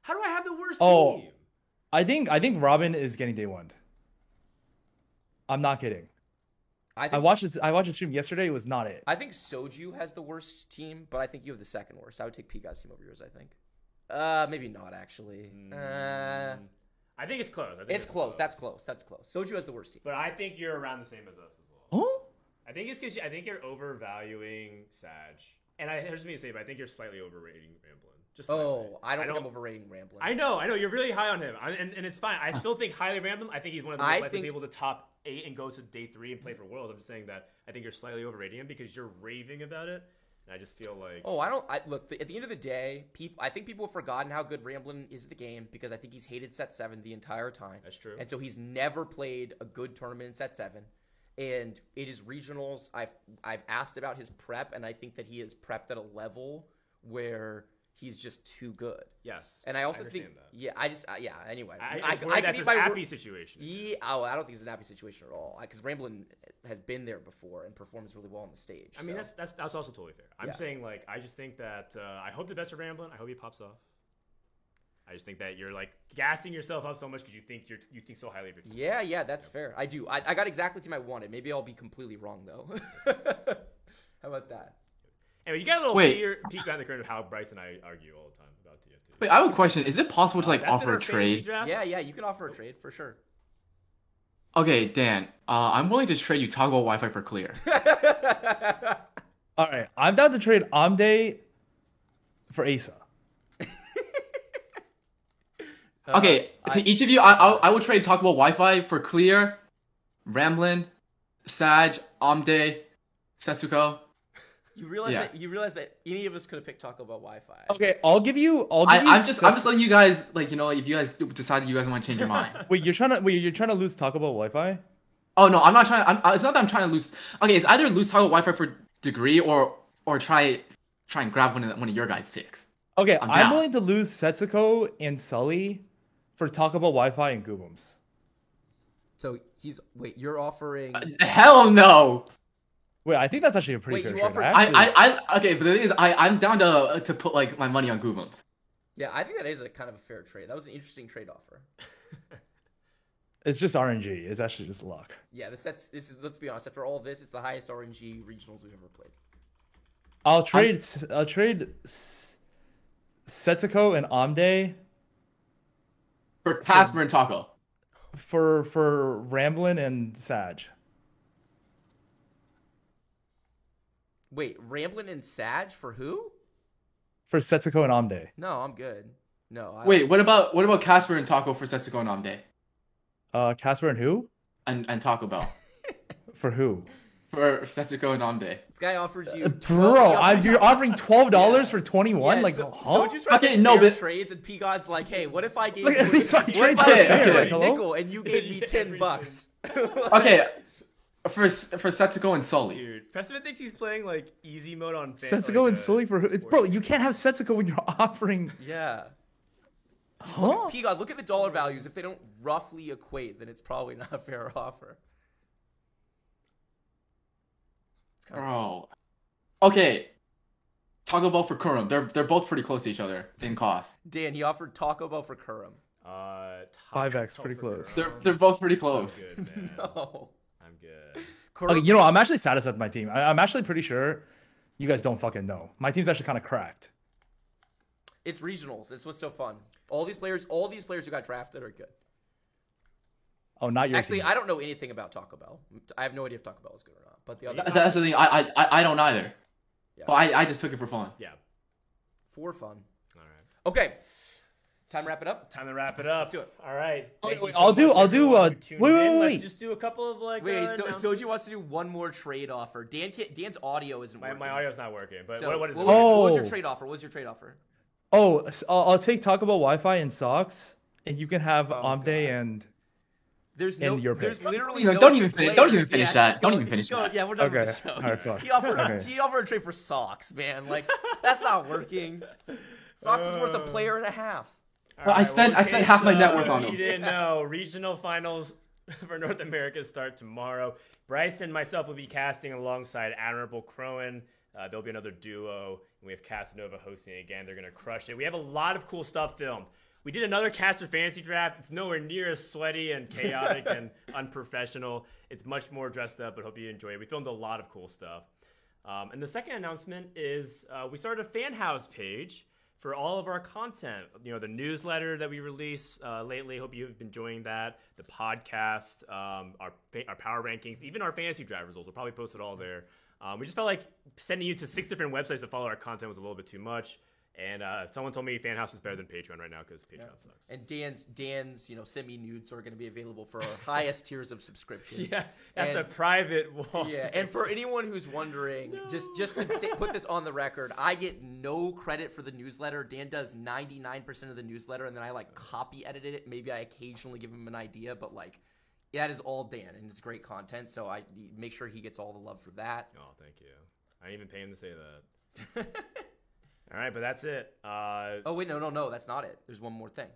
How do I have the worst Oh. team? I think I think Robin is getting day one. I'm not kidding. I I watched this. I watched the stream yesterday. It was not it. I think Soju has the worst team, but I think you have the second worst. I would take P-God's team over yours. I think. Uh, maybe not actually. Uh, Mm, I think it's close. I think it's close. That's close. That's close. Soju has the worst team. But I think you're around the same as us as well. Oh. I think it's because I think you're overvaluing Sag, and I here's me to say, but I think you're slightly overrating Ramblin. Just slightly. Oh, I don't think I'm overrating Ramblin. I know, I know. You're really high on him, I, and, and it's fine. I still think highly of Ramblin. I think he's one of the most I likely think- people to top eight and go to day three and play for Worlds. I'm just saying that I think you're slightly overrating him because you're raving about it, and I just feel like Oh, I don't. I, look, at the end of the day, people. I think people have forgotten how good Ramblin is at the game because I think he's hated set seven the entire time. That's true. And so he's never played a good tournament in set seven. And it is regionals. I've I've asked about his prep, and I think that he is prepped at a level where he's just too good. yes. And I also think, that. yeah, I just uh, yeah. Anyway, I, I, I, I, that's his happy situation. Yeah, oh, I don't think it's an happy situation at all. Because Ramblin has been there before and performs really well on the stage. I mean, that's, that's that's also totally fair. I'm Yeah. saying like I just think that uh, I hope the best of Ramblin. I hope he pops off. I just think that you're like gassing yourself up so much because you think you're you think so highly of your team. Yeah, yeah, that's fair. I do. I, I got exactly the team I wanted. Maybe I'll be completely wrong though. How about that? Anyway, you got a little Wait. peer, peek behind the curtain of how Bryce and I argue all the time about TFT. Wait, I have a question. Is it possible to like That's offer our a fantasy trade? draft? Yeah, yeah, you can offer a trade for sure. Okay, Dan. Uh, I'm willing to trade you Taco Bell Wi-Fi for clear. All right. I'm down to trade Amde for Asa. Okay, Uh, to each of you, I, I I will trade Taco Bell Wi-Fi for Clear, Ramblin, Sag, Amde, Setsuko. You realize Yeah. that you realize that any of us could have picked Taco Bell Wi-Fi. Okay, I'll give you. I'll I, give you. I'm just I'm just letting you guys like you know if you guys decide you guys want to change your mind. Wait, you're trying to. Wait, you're trying to lose Taco Bell Wi-Fi? oh no, I'm not trying. I'm, uh, it's not that I'm trying to lose. Okay, it's either lose Taco Bell Wi-Fi for degree or or try try and grab one of one of your guys' picks. Okay, I'm I'm, willing to lose Setsuko and Sully for Taco Bell Wi-Fi and Goobums. So he's wait. You're offering. Hell no. Wait, I think that's actually a pretty Wait, fair you trade. offered- actually- I, I, I okay, but the thing is, I, I'm down to uh, to put like my money on Goobums. yeah, I think that is a kind of a fair trade. That was an interesting trade offer. It's just RNG. It's actually just luck. Yeah, this that's this is, let's be honest. After all this, it's the highest RNG regionals we've ever played. I'll trade. I'll trade S- Setsuko and Amde For Casper and Taco. for for Ramblin and Sag. Wait, Ramblin and Sag for who? For Setsuko and Amde. No, I'm good. No. I, Wait, what about what about Casper and Taco for Setsuko and Amde? Uh, Casper and who? And and Taco Bell. For who? For Setsuko and Amde. This guy offered you. Uh, Bro, I, you're offering twelve dollars Yeah. for twenty one. Yeah, like, so, huh? so just trying Okay, to no, fair but- trades, and P God's like, hey, what if I gave Look you, at these, like, what trades if I gave you like, a nickel and you gave me ten everything. bucks? Okay, for for Setsuko and Sully. Dude, Prestivent thinks he's playing like easy mode on fan- Setsuko like, and uh, Sully for who? sports. Bro, you can't have Setsuko when you're offering. Yeah. Huh? P God, look at the dollar values. If they don't roughly equate, then it's probably not a fair offer. It's kind of, Bro. Okay. Taco Bell for Kurum. They're they're both pretty close to each other in cost. Dan, he offered Taco Bell for Kurum. Uh, Five Taco X, pretty Bell for close. They're they're both pretty close. good, man. No. I'm good. Kurum, Okay, you know, I'm actually satisfied with my team. I, I'm actually pretty sure you guys don't fucking know. My team's actually kind of cracked. It's regionals. It's what's so fun. All these players, all these players who got drafted are good. Oh, not your Actually, team. I don't know anything about Taco Bell. I have no idea if Taco Bell is good or not. But the other That- That's the thing. I I I don't either. Yeah. But I I just took it for fun. Yeah. for fun. All right. Okay, time to wrap it up. Time to wrap it up. Let's do it. All right. Thank wait, so I'll do- I'll do, uh, who wait, wait, in. wait, Let's just do a couple of like. Wait, uh, so. Soju wants to do one more trade offer. Dan can't, Dan's audio isn't My, working. my audio's not working, but So what, what is what it? was, your, what was your Oh. trade offer? What was your trade offer? Oh, s- I'll, I'll take Taco Bell Wi-Fi and socks, and you can have Oh, Omde and There's no. your there's literally Don't even finish- don't even finish Yeah, that. Don't go- even finish just that. Yeah, we're done with Okay. the show. All right. He offered. Okay. He offered a trade for socks, man. Like that's not working. Socks is worth a player and a half. Well, I spent- well, I spent half my net worth on it. You didn't know regional finals for North America start tomorrow. Bryce and myself will be casting alongside Admirable Crowan. Uh, there'll be another duo, and we have Casanova hosting again. They're gonna crush it. We have a lot of cool stuff filmed. We did another caster fantasy draft. It's nowhere near as sweaty and chaotic and unprofessional. It's much more dressed up, but hope you enjoy it. We filmed a lot of cool stuff. Um, and the second announcement is uh, we started a fan house page for all of our content. You know, the newsletter that we release uh, lately. Hope you've been enjoying that. The podcast, um, our our power rankings, even our fantasy drive results. We'll probably post it all there. Um, we just felt like sending you to six different websites to follow our content was a little bit too much. And uh, someone told me FanHouse is better than Patreon right now because Patreon sucks. And Dan's Dan's you know semi nudes are going to be available for our highest tiers of subscription. Yeah, that's And- the private wall. Yeah, and for anyone who's wondering, just just to say, put this on the record, I get no credit for the newsletter. Dan does 99% of the newsletter, and then I like copy edited it. Maybe I occasionally give him an idea, but like that is all Dan, and it's great content. So I make sure he gets all the love for that. Oh, thank you. I didn't even pay him to say that. All right, but that's it. Uh, Oh wait, no, no, no, that's not it. There's one more thing.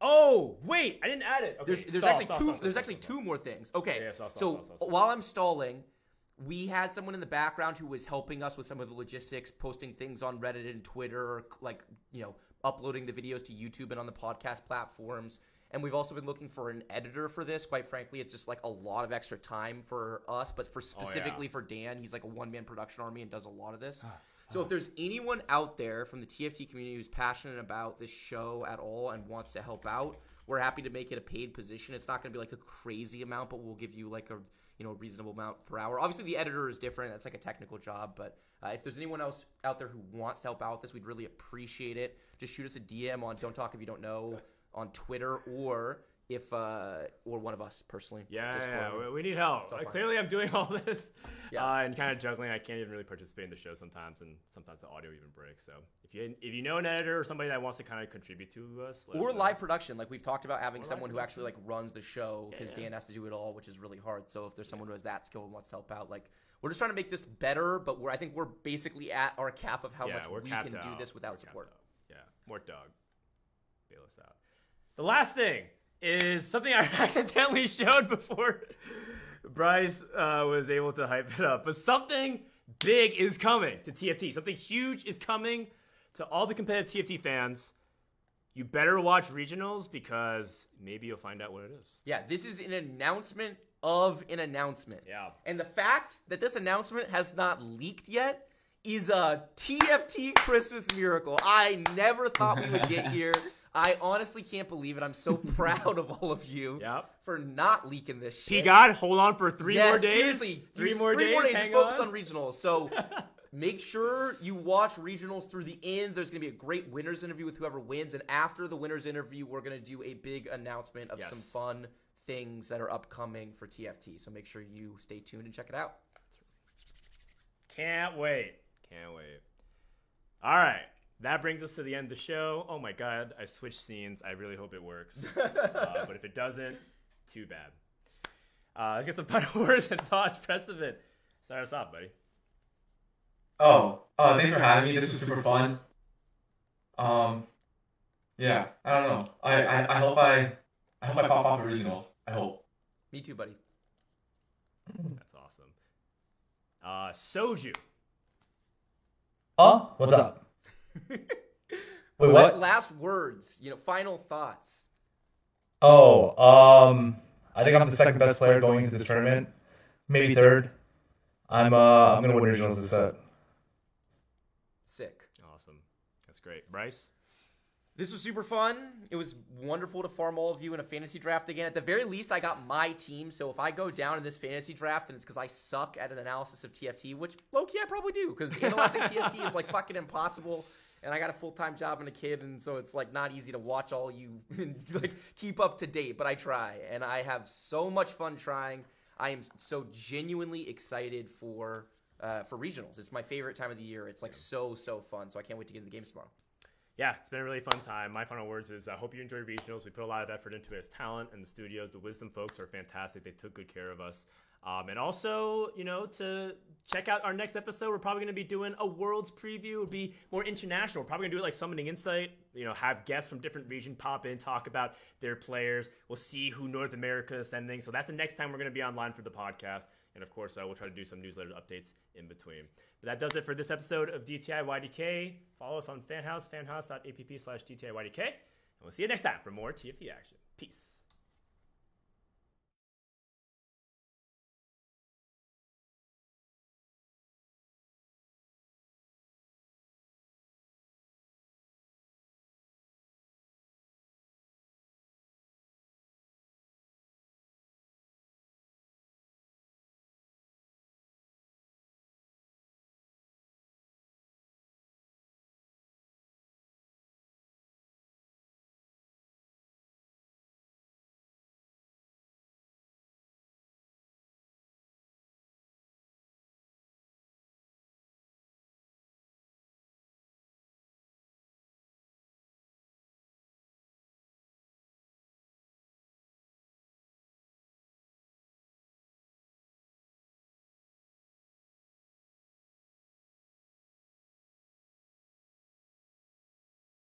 oh, wait, I didn't add it. Okay, There's there's stall, actually stall, two stall, there's actually two more things. Okay, Yeah, yeah, so while I'm stalling, we had someone in the background who was helping us with some of the logistics, posting things on Reddit and Twitter, like you know, uploading the videos to YouTube and on the podcast platforms. And we've also been looking for an editor for this. Quite frankly, it's just like a lot of extra time for us, but for specifically for Dan, he's like a one man production army and does a lot of this. So if there's anyone out there from the TFT community who's passionate about this show at all and wants to help out, we're happy to make it a paid position. It's not going to be like a crazy amount, but we'll give you like a you know reasonable amount per hour. Obviously, the editor is different. That's like a technical job, but uh, if there's anyone else out there who wants to help out with this, we'd really appreciate it. Just shoot us a DM on Don't Talk If You Don't Know on Twitter or if uh or one of us personally. Yeah, Discord. yeah, we- need help. Uh, clearly, I'm doing all this, Yeah. uh, and kind of juggling. I can't even really participate in the show sometimes, and sometimes the audio even breaks. So if you if you know an editor or somebody that wants to kind of contribute to us, or know. live production like we've talked about having Or someone who actually like runs the show because yeah. dan has to do it all which is really hard so if there's someone who has that skill and wants to help out like we're just trying to make this better but we're i think we're basically at our cap of how yeah, much we can do this without We're support. Yeah, more Doug. Bail us out. The last thing is something I accidentally showed before Bryce uh, was able to hype it up. But something big is coming to TFT. Something huge is coming to all the competitive TFT fans. You better watch regionals because maybe you'll find out what it is. yeah this is an announcement of an announcement Yeah. and the fact that this announcement has not leaked yet is a tft christmas miracle i never thought we would get here i honestly can't believe it i'm so proud of all of you Yep. for not leaking this shit P God, hold on for three Yeah, more days. Seriously, three more three days. more days. Just focus on. on regionals. So make sure you watch regionals through the end. There's going to be a great winners interview with whoever wins, and after the winners interview, we're going to do a big announcement of Yes. some fun things that are upcoming for TFT. So make sure you stay tuned and check it out. Can't wait. Can't wait. All right. That brings us to the end of the show. Oh my God, I switched scenes. I really hope it works. uh, but if it doesn't, too bad. Uh, let's get some final words and thoughts. Press Preston, start us off, buddy. Oh, uh, thanks for having me. This was super fun. Um, yeah, I don't know. I, I, I hope I, I hope I pop off original. I hope. Me too, buddy. That's awesome. Uh, Soju. Huh? What's, up? Wait, What what? last words? You know, final thoughts. Oh, um, I think I'm the second best player going into this tournament. Maybe third. I'm uh, I'm gonna win regionals this set. Sick. Awesome. That's great. Bryce? This was super fun. It was wonderful to farm all of you in a fantasy draft again. At the very least, I got my team. So if I go down in this fantasy draft, then it's because I suck at an analysis of TFT, which low key I probably do because analyzing TFT is like fucking impossible. And I got a full time job and a kid, and so it's like not easy to watch all you like keep up to date. But I try, and I have so much fun trying. I am so genuinely excited for uh, for regionals. It's my favorite time of the year. It's like so so fun. So I can't wait to get in the games tomorrow. yeah, it's been a really fun time. My final words is I hope you enjoy regionals. We put a lot of effort into it as talent, and the studios, the Wisdom folks are fantastic. They took good care of us. Um, and also, you know, to check out our next episode, we're probably going to be doing a Worlds preview. It'll be more international. We're probably going to do it like Summoning Insight. You know, have guests from different region pop in, talk about their players. We'll see who North America is sending. So that's the next time we're going to be online for the podcast. And of course, uh, we'll try to do some newsletter updates in between. But that does it for this episode of DTI YDK. Follow us on Fanhouse, fanhouse.app slash DTI YDK. And we'll see you next time for more TFT action. Peace.